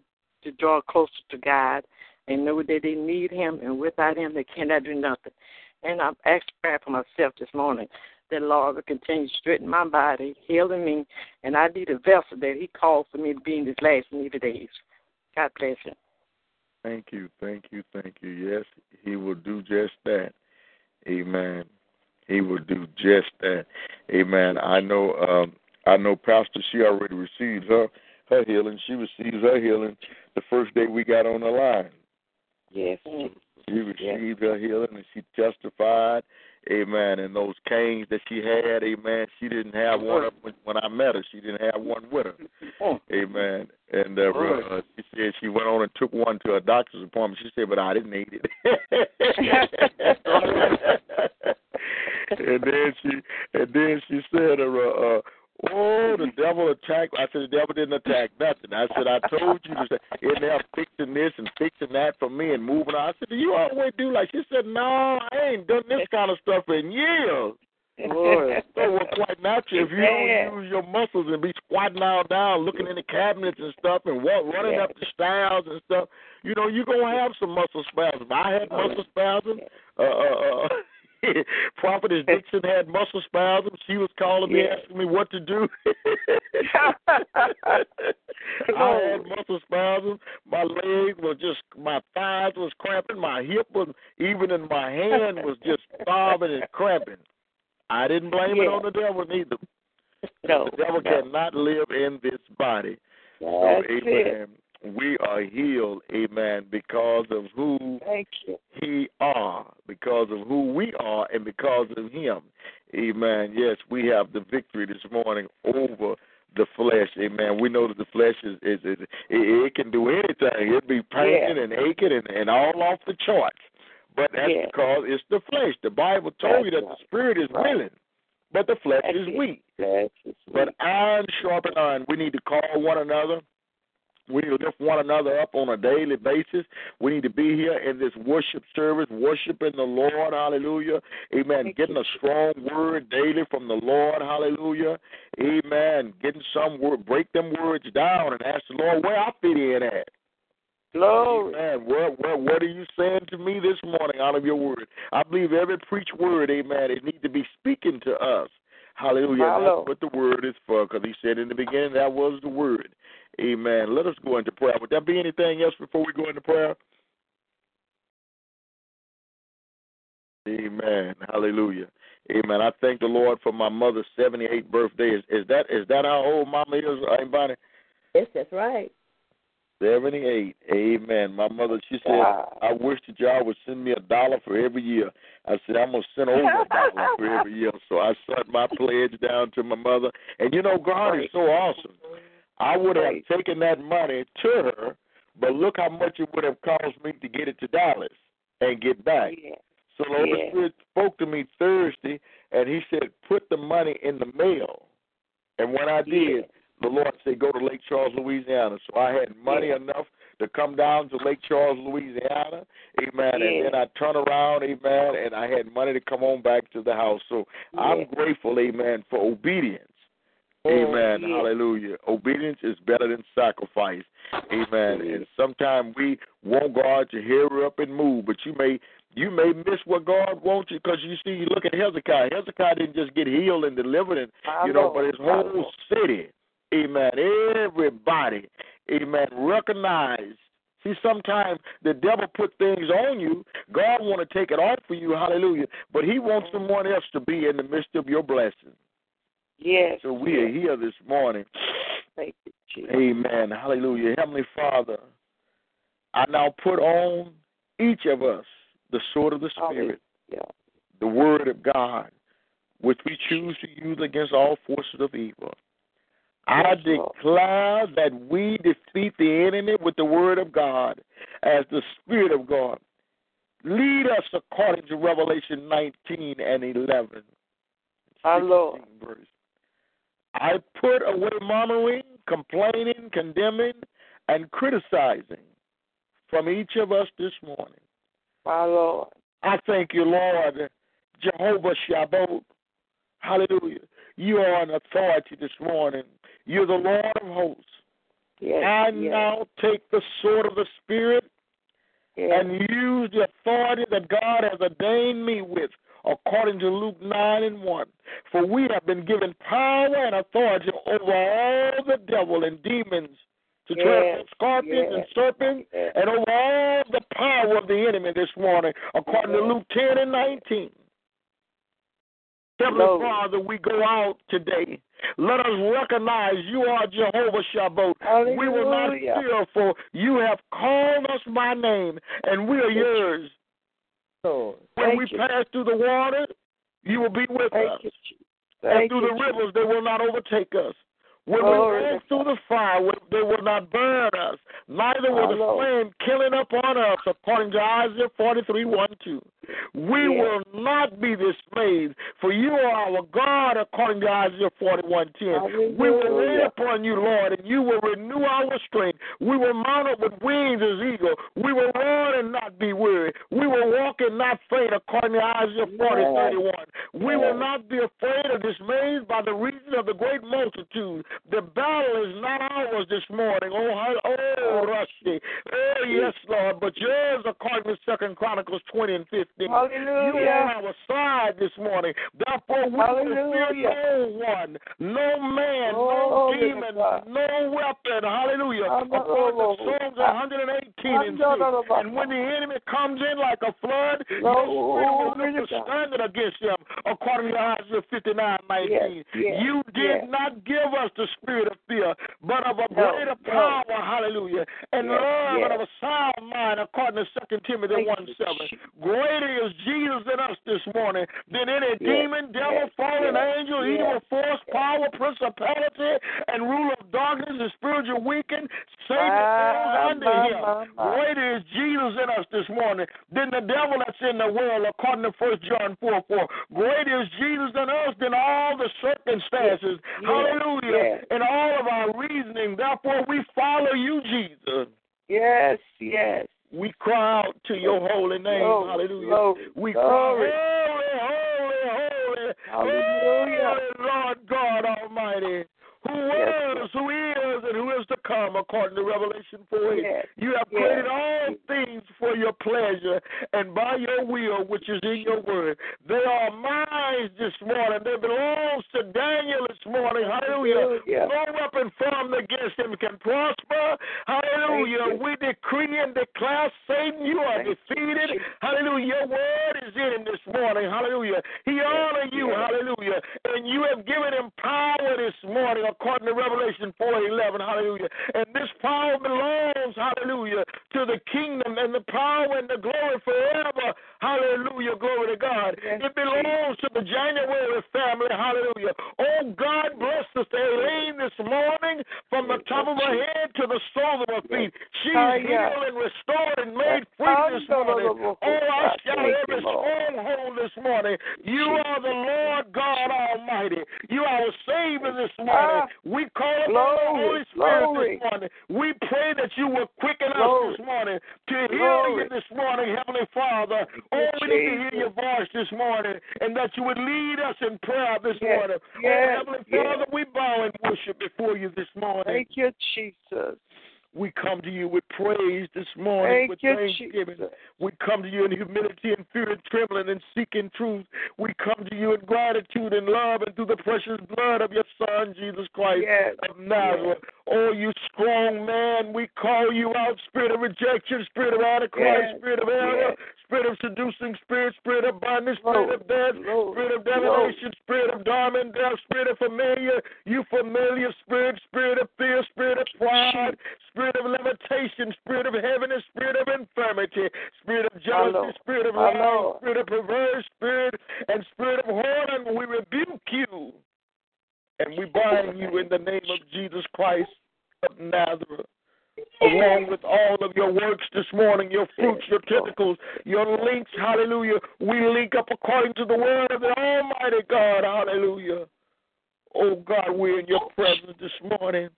to draw closer to God and know that they need Him, and without Him, they cannot do nothing. And I'm asking prayer for myself this morning that Lord will continue to straighten my body, healing me, and I need a vessel that He called for me to be in these last evil days. God bless you. Thank you, thank you, thank you. Yes, he will do just that. Amen. He will do just that. Amen. I know um I know Pastor she already received her her healing. She receives her healing the first day we got on the line. Yes. She received her healing and she testified, amen. And those canes that she had, amen, she didn't have one up when, when I met her. She didn't have one with her, amen. And uh, uh, she said she went on and took one to a doctor's appointment. She said, but I didn't need it. and then she and then she said, uh, uh, Oh, the devil attacked. I said, the devil didn't attack nothing. I said, I told you to say, in there fixing this and fixing that for me and moving on. I said, do you always do like? She said, no, I ain't done this kind of stuff in years. Boy. So well, quite natural if you Yeah. don't use your muscles and be squatting all down, looking in the cabinets and stuff, and walk, running Yeah. up the stairs and stuff. You know, you're gonna have some muscle spasms. I had muscle spasms. Uh, uh, uh, Prophetess Dixon had muscle spasms. She was calling me, Yeah. asking me what to do. I had muscle spasms. My leg was just, my thighs was cramping. My hip was, even in my hand was just throbbing and cramping. I didn't blame it on the devil neither. No. The devil no. cannot live in this body. So, That's it. We are healed, amen, because of who Thank you. he are, because of who we are, and because of him. Amen. Yes, we have the victory this morning over the flesh. Amen. We know that the flesh is, is, is it, it can do anything. It'd be painting Yeah. and aching and, and all off the charts. But that's Yeah. because it's the flesh. The Bible told you that That's the spirit is right. willing, but the flesh That's is it. weak. That's. But iron sharpen iron. We need to call one another. We need to lift one another up on a daily basis. We need to be here in this worship service, worshiping the Lord. Hallelujah. Amen. Getting a strong word daily from the Lord. Hallelujah. Amen. Getting some word, break them words down and ask the Lord where I fit in at. Glory. Amen. What, what, what are you saying to me this morning out of your word? I believe every preach word, amen, it needs to be speaking to us. Hallelujah. My That's what the word is for, because he said in the beginning that was the word. Amen. Let us go into prayer. Would there be anything else before we go into prayer? Amen. Hallelujah. Amen. I thank the Lord for my mother's 78th birthday. Is, is that is that how old Mama is? Anybody? Yes, that's right. 78. Amen. My mother, she said, Wow. I wish that y'all would send me a dollar for every year. I said, I'm going to send over a dollar for every year. So I sent my pledge down to my mother. And you know, God is so awesome. I would have Right. taken that money to her, but look how much it would have cost me to get it to Dallas and get back. Yeah. So the Holy Yeah. Spirit spoke to me Thursday, and He said, "Put the money in the mail." And when I did, Yeah. The Lord said, "Go to Lake Charles, Louisiana." So I had money Yeah. enough to come down to Lake Charles, Louisiana, Amen. Yeah. And then I turn around, Amen, and I had money to come on back to the house. So I'm grateful, Amen, for obedience. Mm, Amen. yeah. Hallelujah. Obedience is better than sacrifice. Amen. Yeah. And sometimes we want God to hurry up and move, but you may you may miss what God wants you because you see, you look at Hezekiah. Hezekiah didn't just get healed and delivered, and you know, but his whole city, Amen. Everybody, Amen. Recognize. See, sometimes the devil put things on you. God want to take it off for you. Hallelujah. But He wants someone else to be in the midst of your blessing. Yes. So we are here this morning. Thank you, Jesus. Amen. Hallelujah. Heavenly Father, I now put on each of us the sword of the Spirit, Yeah. the Word of God, which we choose to use against all forces of evil. I declare that we defeat the enemy with the word of God as the Spirit of God. Lead us according to Revelation 19 and 11. Our Lord. verse. I put away murmuring, complaining, condemning, and criticizing from each of us this morning. My Lord. I thank you, Lord, Jehovah Sabaoth. Hallelujah. You are an authority this morning. You're the Lord of hosts. Yes. I yes, now take the sword of the Spirit yes. and use the authority that God has ordained me with, according to Luke 9 and 1. For we have been given power and authority over all the devil and demons to Yes, trample scorpions and serpents yes. and over all the power of the enemy this morning, according to Luke 10 and 19. Heavenly. Father, we go out today. Let us recognize you are Jehovah Sabaoth. We will not fear, for you have called us by name, and we are yours. Lord. When Thank we you. pass through the water, you will be with Thank us. you, and through you, the rivers, they will not overtake us. When Glory we walk through the fire, they will not burn us. Neither will the flame killing upon us, according to Isaiah 43 1 2. We Yes. will not be dismayed, for you are our God, according to Isaiah 41 10. We will Hallelujah. upon you, Lord, and you will renew our strength. We will mount up with wings as eagle. We will run and not be weary. We will walk and not faint, according to Isaiah 40 Yes. 31. We will not be afraid or dismayed by the reason of the great multitude. The battle is not ours this morning. Oh, oh, oh, Rusty. Oh, yes, Lord. But yours, according to Second Chronicles 20 and 15. You are on our side this morning. Therefore, we will fear no one, no man, Glory no demon, God. no weapon. Hallelujah. Hallelujah. According to Psalms 118 and 6. And when the enemy comes in like a flood, spirit Glory will lift to a God. standard against him, according to Isaiah 59 19. Yes, yes, you did yes. not give us the spirit of fear, but of a No, greater no. power, hallelujah, and Yes, love and yes. of a sound mind, according to 2 Timothy Thank 1 7. Jesus. Greater is Jesus in us this morning than any Yes, demon, devil, fallen angel, evil force, power, principality, and ruler of darkness and spiritual weakening. Satan goes ah, under my, him. my, my. Greater is Jesus in us this morning than the devil that's in the world, according to 1 John 4 4. Greater is Jesus in us than all the circumstances. Hallelujah. In all of our reasoning. Therefore, we follow you, Jesus. Yes, yes. We cry out to your holy name. Glory, Hallelujah. glory, we glory. cry, holy, holy, holy, Hallelujah. holy Lord God Almighty. Who Yes, was, who is, and who is to come, according to Revelation 4 8. Yes, You have yes. created all things for your pleasure and by your will, which is in your word. They are mine this morning. They belong to Daniel this morning. Hallelujah. Hallelujah. No weapon formed against him can prosper. Hallelujah. We decree and declare, Satan, you are Thank defeated. Jesus. Hallelujah. Your word is in him this morning. Hallelujah. He honor you. Hallelujah. And you have given him power this morning, according to Revelation 4 11. Hallelujah. And this power belongs, hallelujah, to the kingdom and the power and the glory forever. Hallelujah. Glory to God. It belongs to the January family. Hallelujah. Oh, God bless Sister Elaine this morning from the top of her head to the soles of her feet. She's Ah, healed and restored and made free this morning. Oh, I shout every stronghold this morning. You are the Lord God Almighty. You are our Savior this morning. Ah, we call upon the Holy Spirit. This morning. We pray that you will quicken us Glory. this morning to hear you this morning, Heavenly Father. Oh, we need to hear your voice this morning and that you would lead us in prayer this Yes, morning. oh, Heavenly yes. Father, we bow and worship before you this morning. Thank you, Jesus. We come to you with praise this morning, Thank with thanksgiving. Jesus. We come to you in humility and fear and trembling and seeking truth. We come to you in gratitude and love and through the precious blood of your Son, Jesus Christ Yes, of Nazareth. Oh, you strong man, we call you out, spirit of rejection, spirit of antichrist, Yes, spirit of error, yes. spirit of seducing spirit, spirit of bondage, spirit of death, Glory, spirit of divination, spirit of dormant death, spirit of familiar, you familiar spirit, spirit of fear, spirit of pride, spirit of limitation, spirit of heaviness, spirit of infirmity, spirit of jealousy, spirit of lying, spirit of perverse spirit, and spirit of whoredom. We rebuke you And we bind you in the name of Jesus Christ of Nazareth. Along with all of your works this morning, your fruits, your tentacles, your links, hallelujah. We link up according to the word of the Almighty God, hallelujah. Oh God, we're in your presence this morning.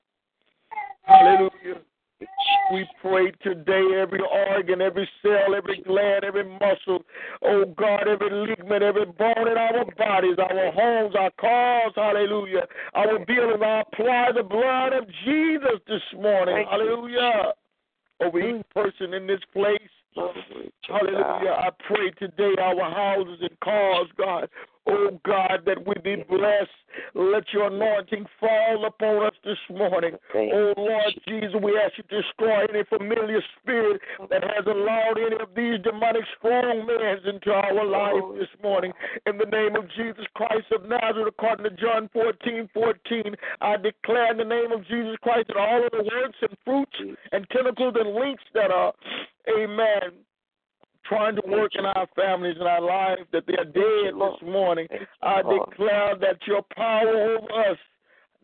Hallelujah. We pray today every organ, every cell, every gland, every muscle, oh God, every ligament, every bone in our bodies, our homes, our cars, hallelujah. Our buildings, I apply the blood of Jesus this morning, hallelujah. Over each person in this place. Hallelujah. I pray today our houses and cars, God. Oh God, that we be blessed. Let your anointing fall upon us this morning. Oh Lord Jesus, we ask you to destroy any familiar spirit that has allowed any of these demonic strong men into our life this morning. In the name of Jesus Christ of Nazareth, according to John 14 14, I declare in the name of Jesus Christ that all of the works and fruits and tentacles and links that are, amen, trying to work in our families and our lives, that they are dead this morning. I declare that your power over us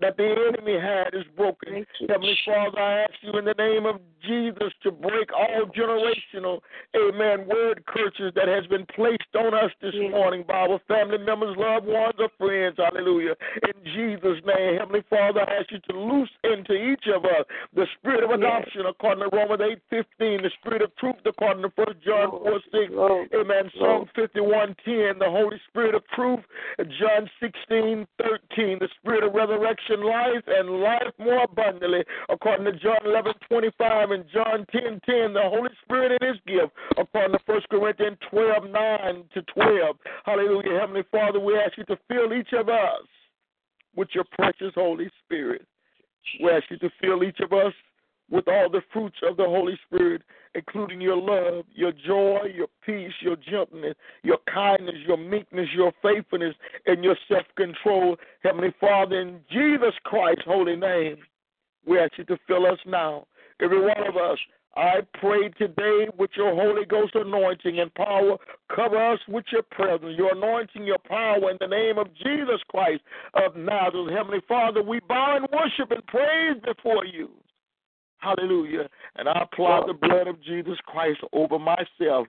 that the enemy had is broken. Heavenly Father, I ask you in the name of Jesus to break all generational, amen, word curses that has been placed on us this morning by our family members, loved ones, or friends. Hallelujah. In Jesus' name, Heavenly Father, I ask you to loose into each of us the spirit of adoption according to Romans 8 15, the spirit of truth according to 1 John 4 6, amen, Psalm 51 10, the Holy Spirit of truth, John 16 13, the spirit of resurrection life and life more abundantly, according to John 11 25 and John 10 10, the Holy Spirit in His gift, according to 1 Corinthians 12 9 to 12. Hallelujah. Heavenly Father, we ask you to fill each of us with your precious Holy Spirit. We ask you to fill each of us with all the fruits of the Holy Spirit, including your love, your joy, your peace, your gentleness, your kindness, your meekness, your faithfulness, and your self control. Heavenly Father, in Jesus Christ's holy name, we ask you to fill us now. Every one of us. I pray today with your Holy Ghost anointing and power. Cover us with your presence, your anointing, your power in the name of Jesus Christ of Nazareth. Heavenly Father, we bow and worship and praise before you. Hallelujah. And I apply the blood of Jesus Christ over myself,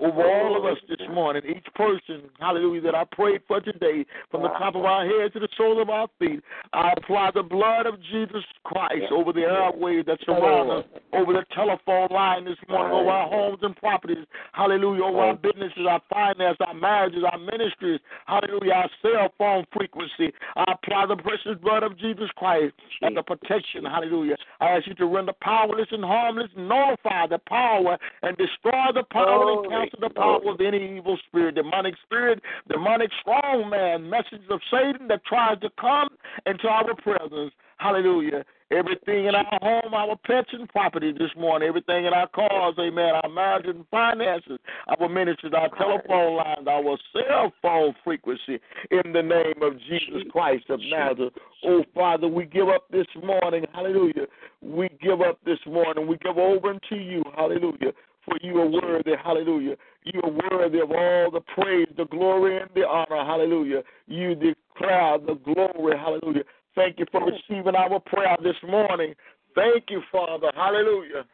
over all of us this morning, each person, hallelujah, that I prayed for today, from the top of our head to the sole of our feet. I apply the blood of Jesus Christ over the airways that surround us, over the telephone line this morning, over our homes and properties, hallelujah, over our businesses, our finance, our marriages, our ministries, hallelujah, our cell phone frequency. I apply the precious blood of Jesus Christ and the protection, hallelujah. I ask you to render powerless and harmless, nullify the power, and destroy the power and cancel the power of any evil spirit, demonic spirit, demonic strong man, message of Satan that tries to come into our presence. Hallelujah. Everything in our home, our pets and property this morning, everything in our cars, amen, our marriage and finances, our ministries, our telephone lines, our cell phone frequency, in the name of Jesus Christ of Nazareth. Oh, Father, we give up this morning, hallelujah. We give up this morning. We give over unto you, hallelujah for you are worthy, hallelujah. You are worthy of all the praise, the glory, and the honor, hallelujah. You declare the glory, hallelujah. Thank you for receiving our prayer this morning. Thank you, Father, hallelujah.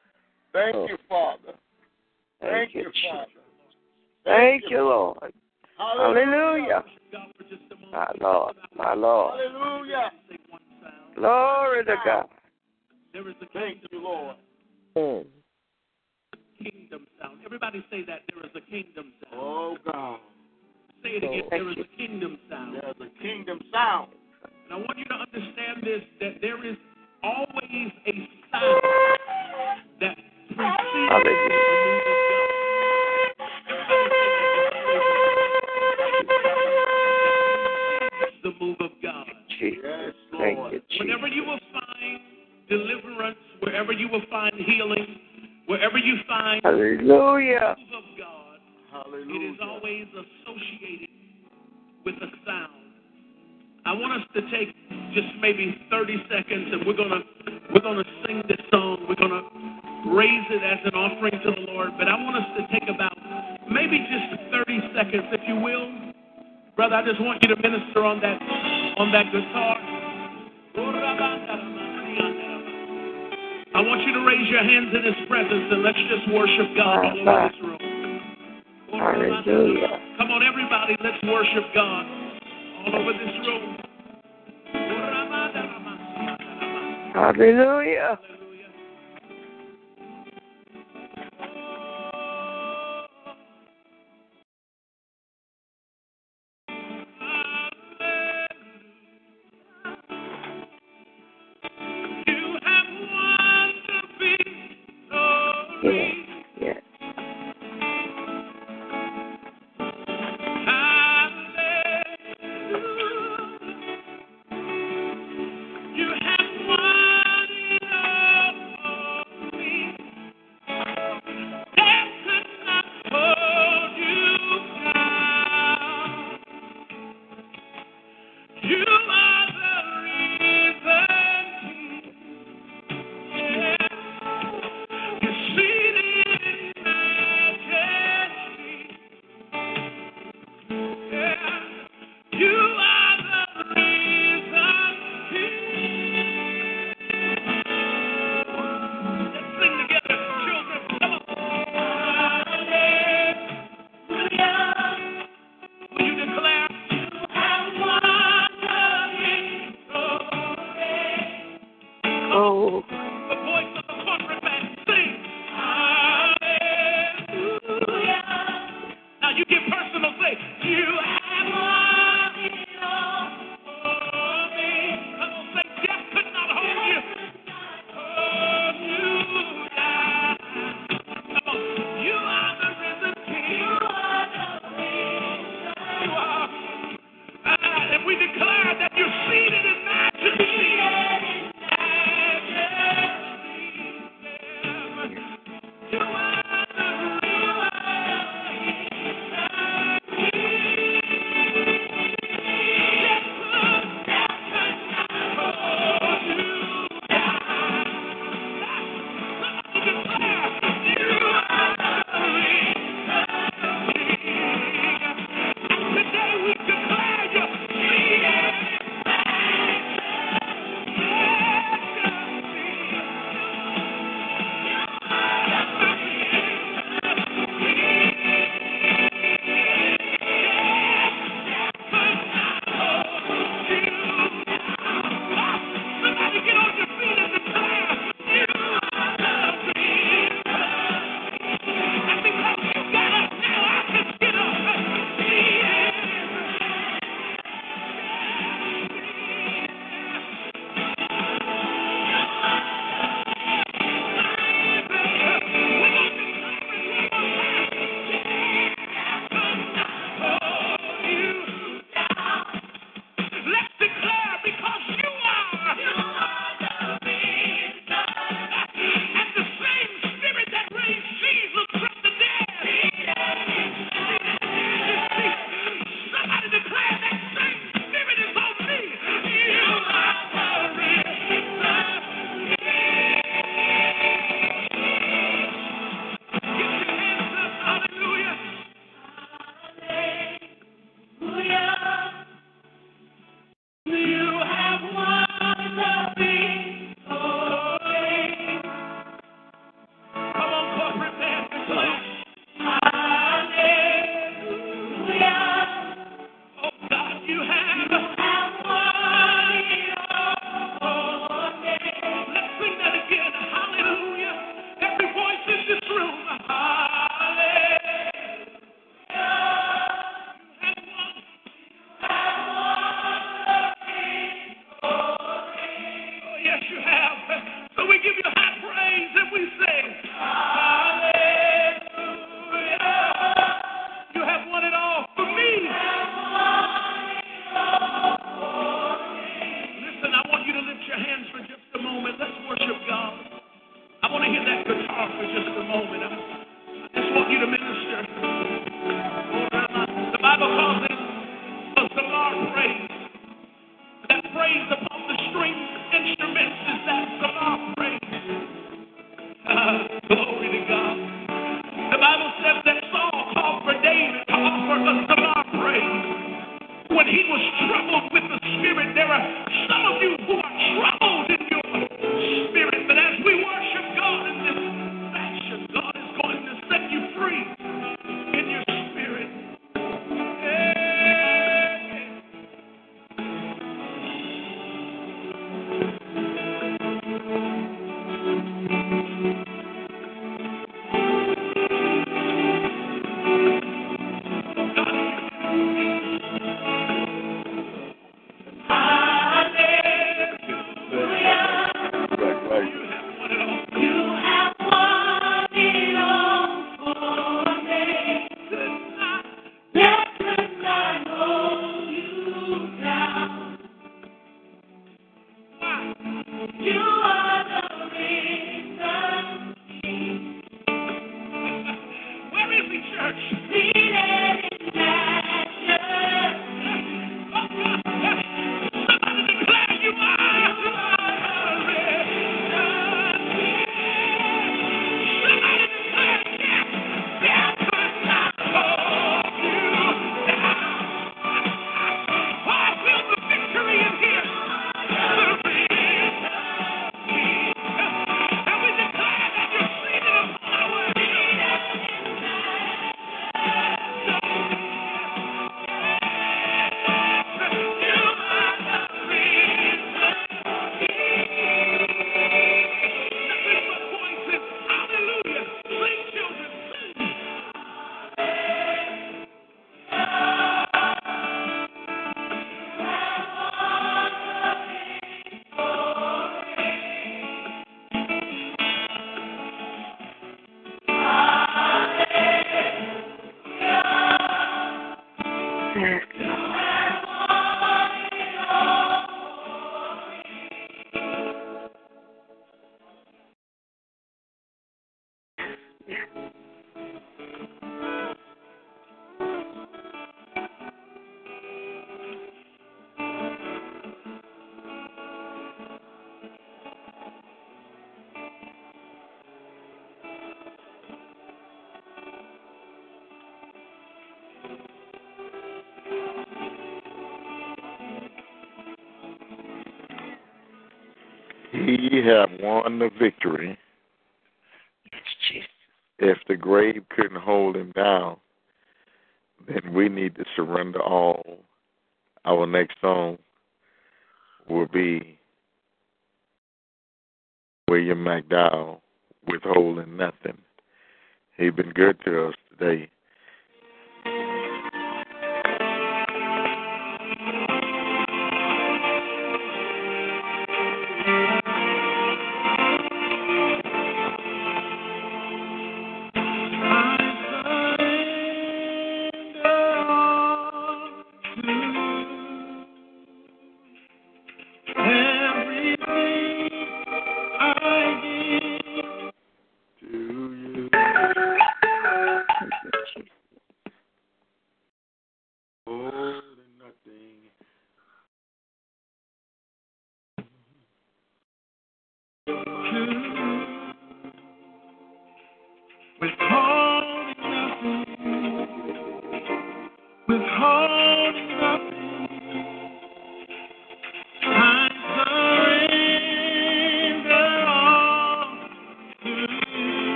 Thank you, Father. Thank, you, Father. Thank you, Lord. Hallelujah. My Lord, my Lord. Hallelujah. Glory to God. There is a Thank you, Lord. Mm. Kingdom sound. Everybody say that there is a kingdom sound. Oh, God. Say it again. There is a kingdom sound. There's a kingdom sound. And I want you to understand this that there is always a sound that precedes the Hallelujah. of God, Hallelujah. is always associated with a sound. I want us to take just maybe 30 seconds and we're to we're to sing this song. We're to raise it as an offering to the Lord, but I want us to take about maybe just 30 seconds if you will. Brother, I just want you to minister on that on that guitar. I want you to raise your hands in His presence and let's just worship God all over this room. Hallelujah. Come on, everybody, let's worship God all over this room. Hallelujah. He have won the victory. If the grave couldn't hold him down, then we need to surrender all. Our next song will be William McDowell, Withholding Nothing. He been good to us today.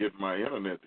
Get my internet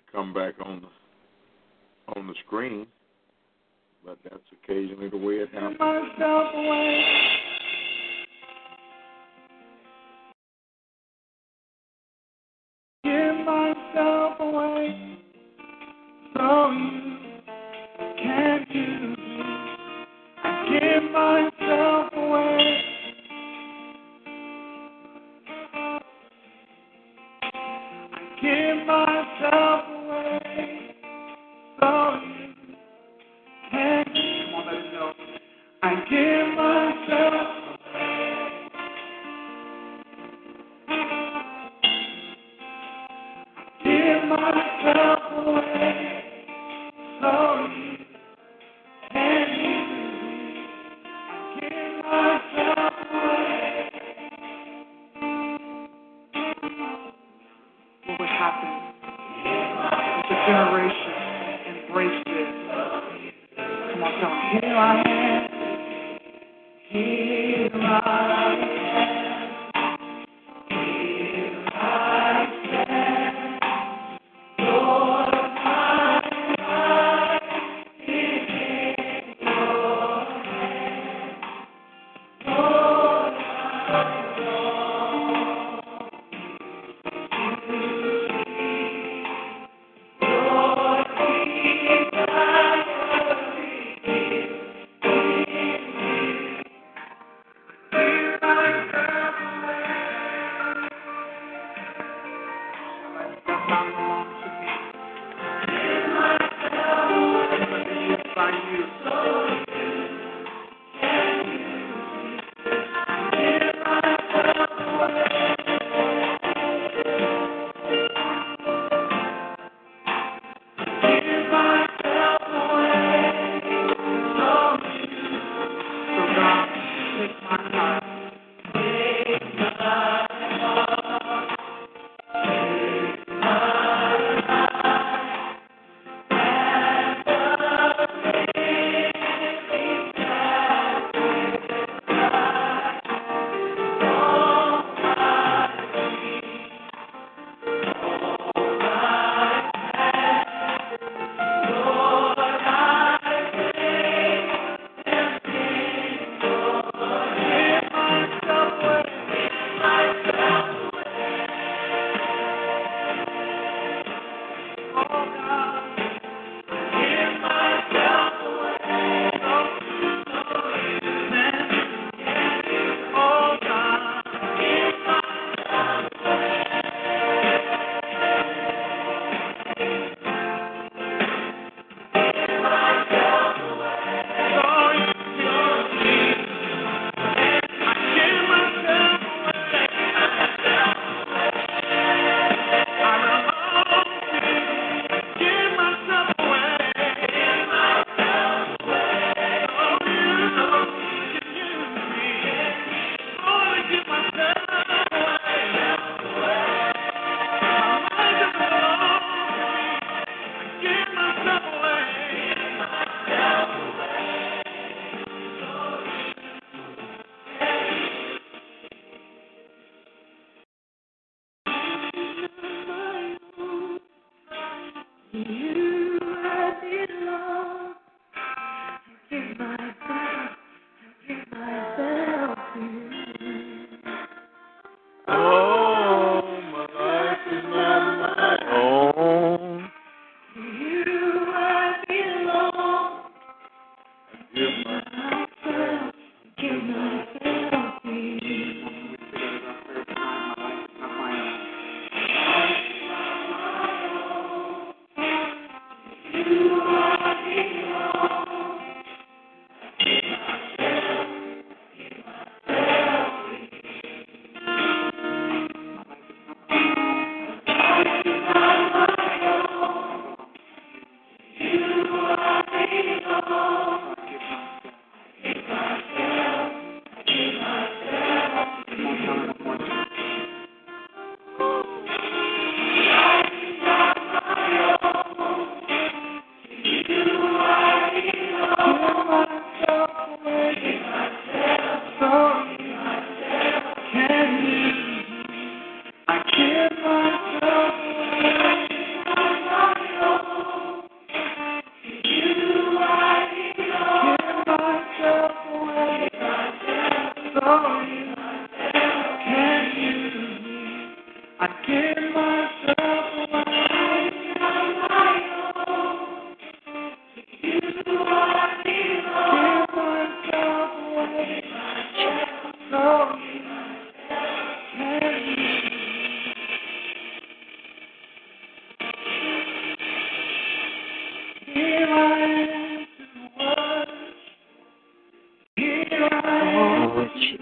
Lord.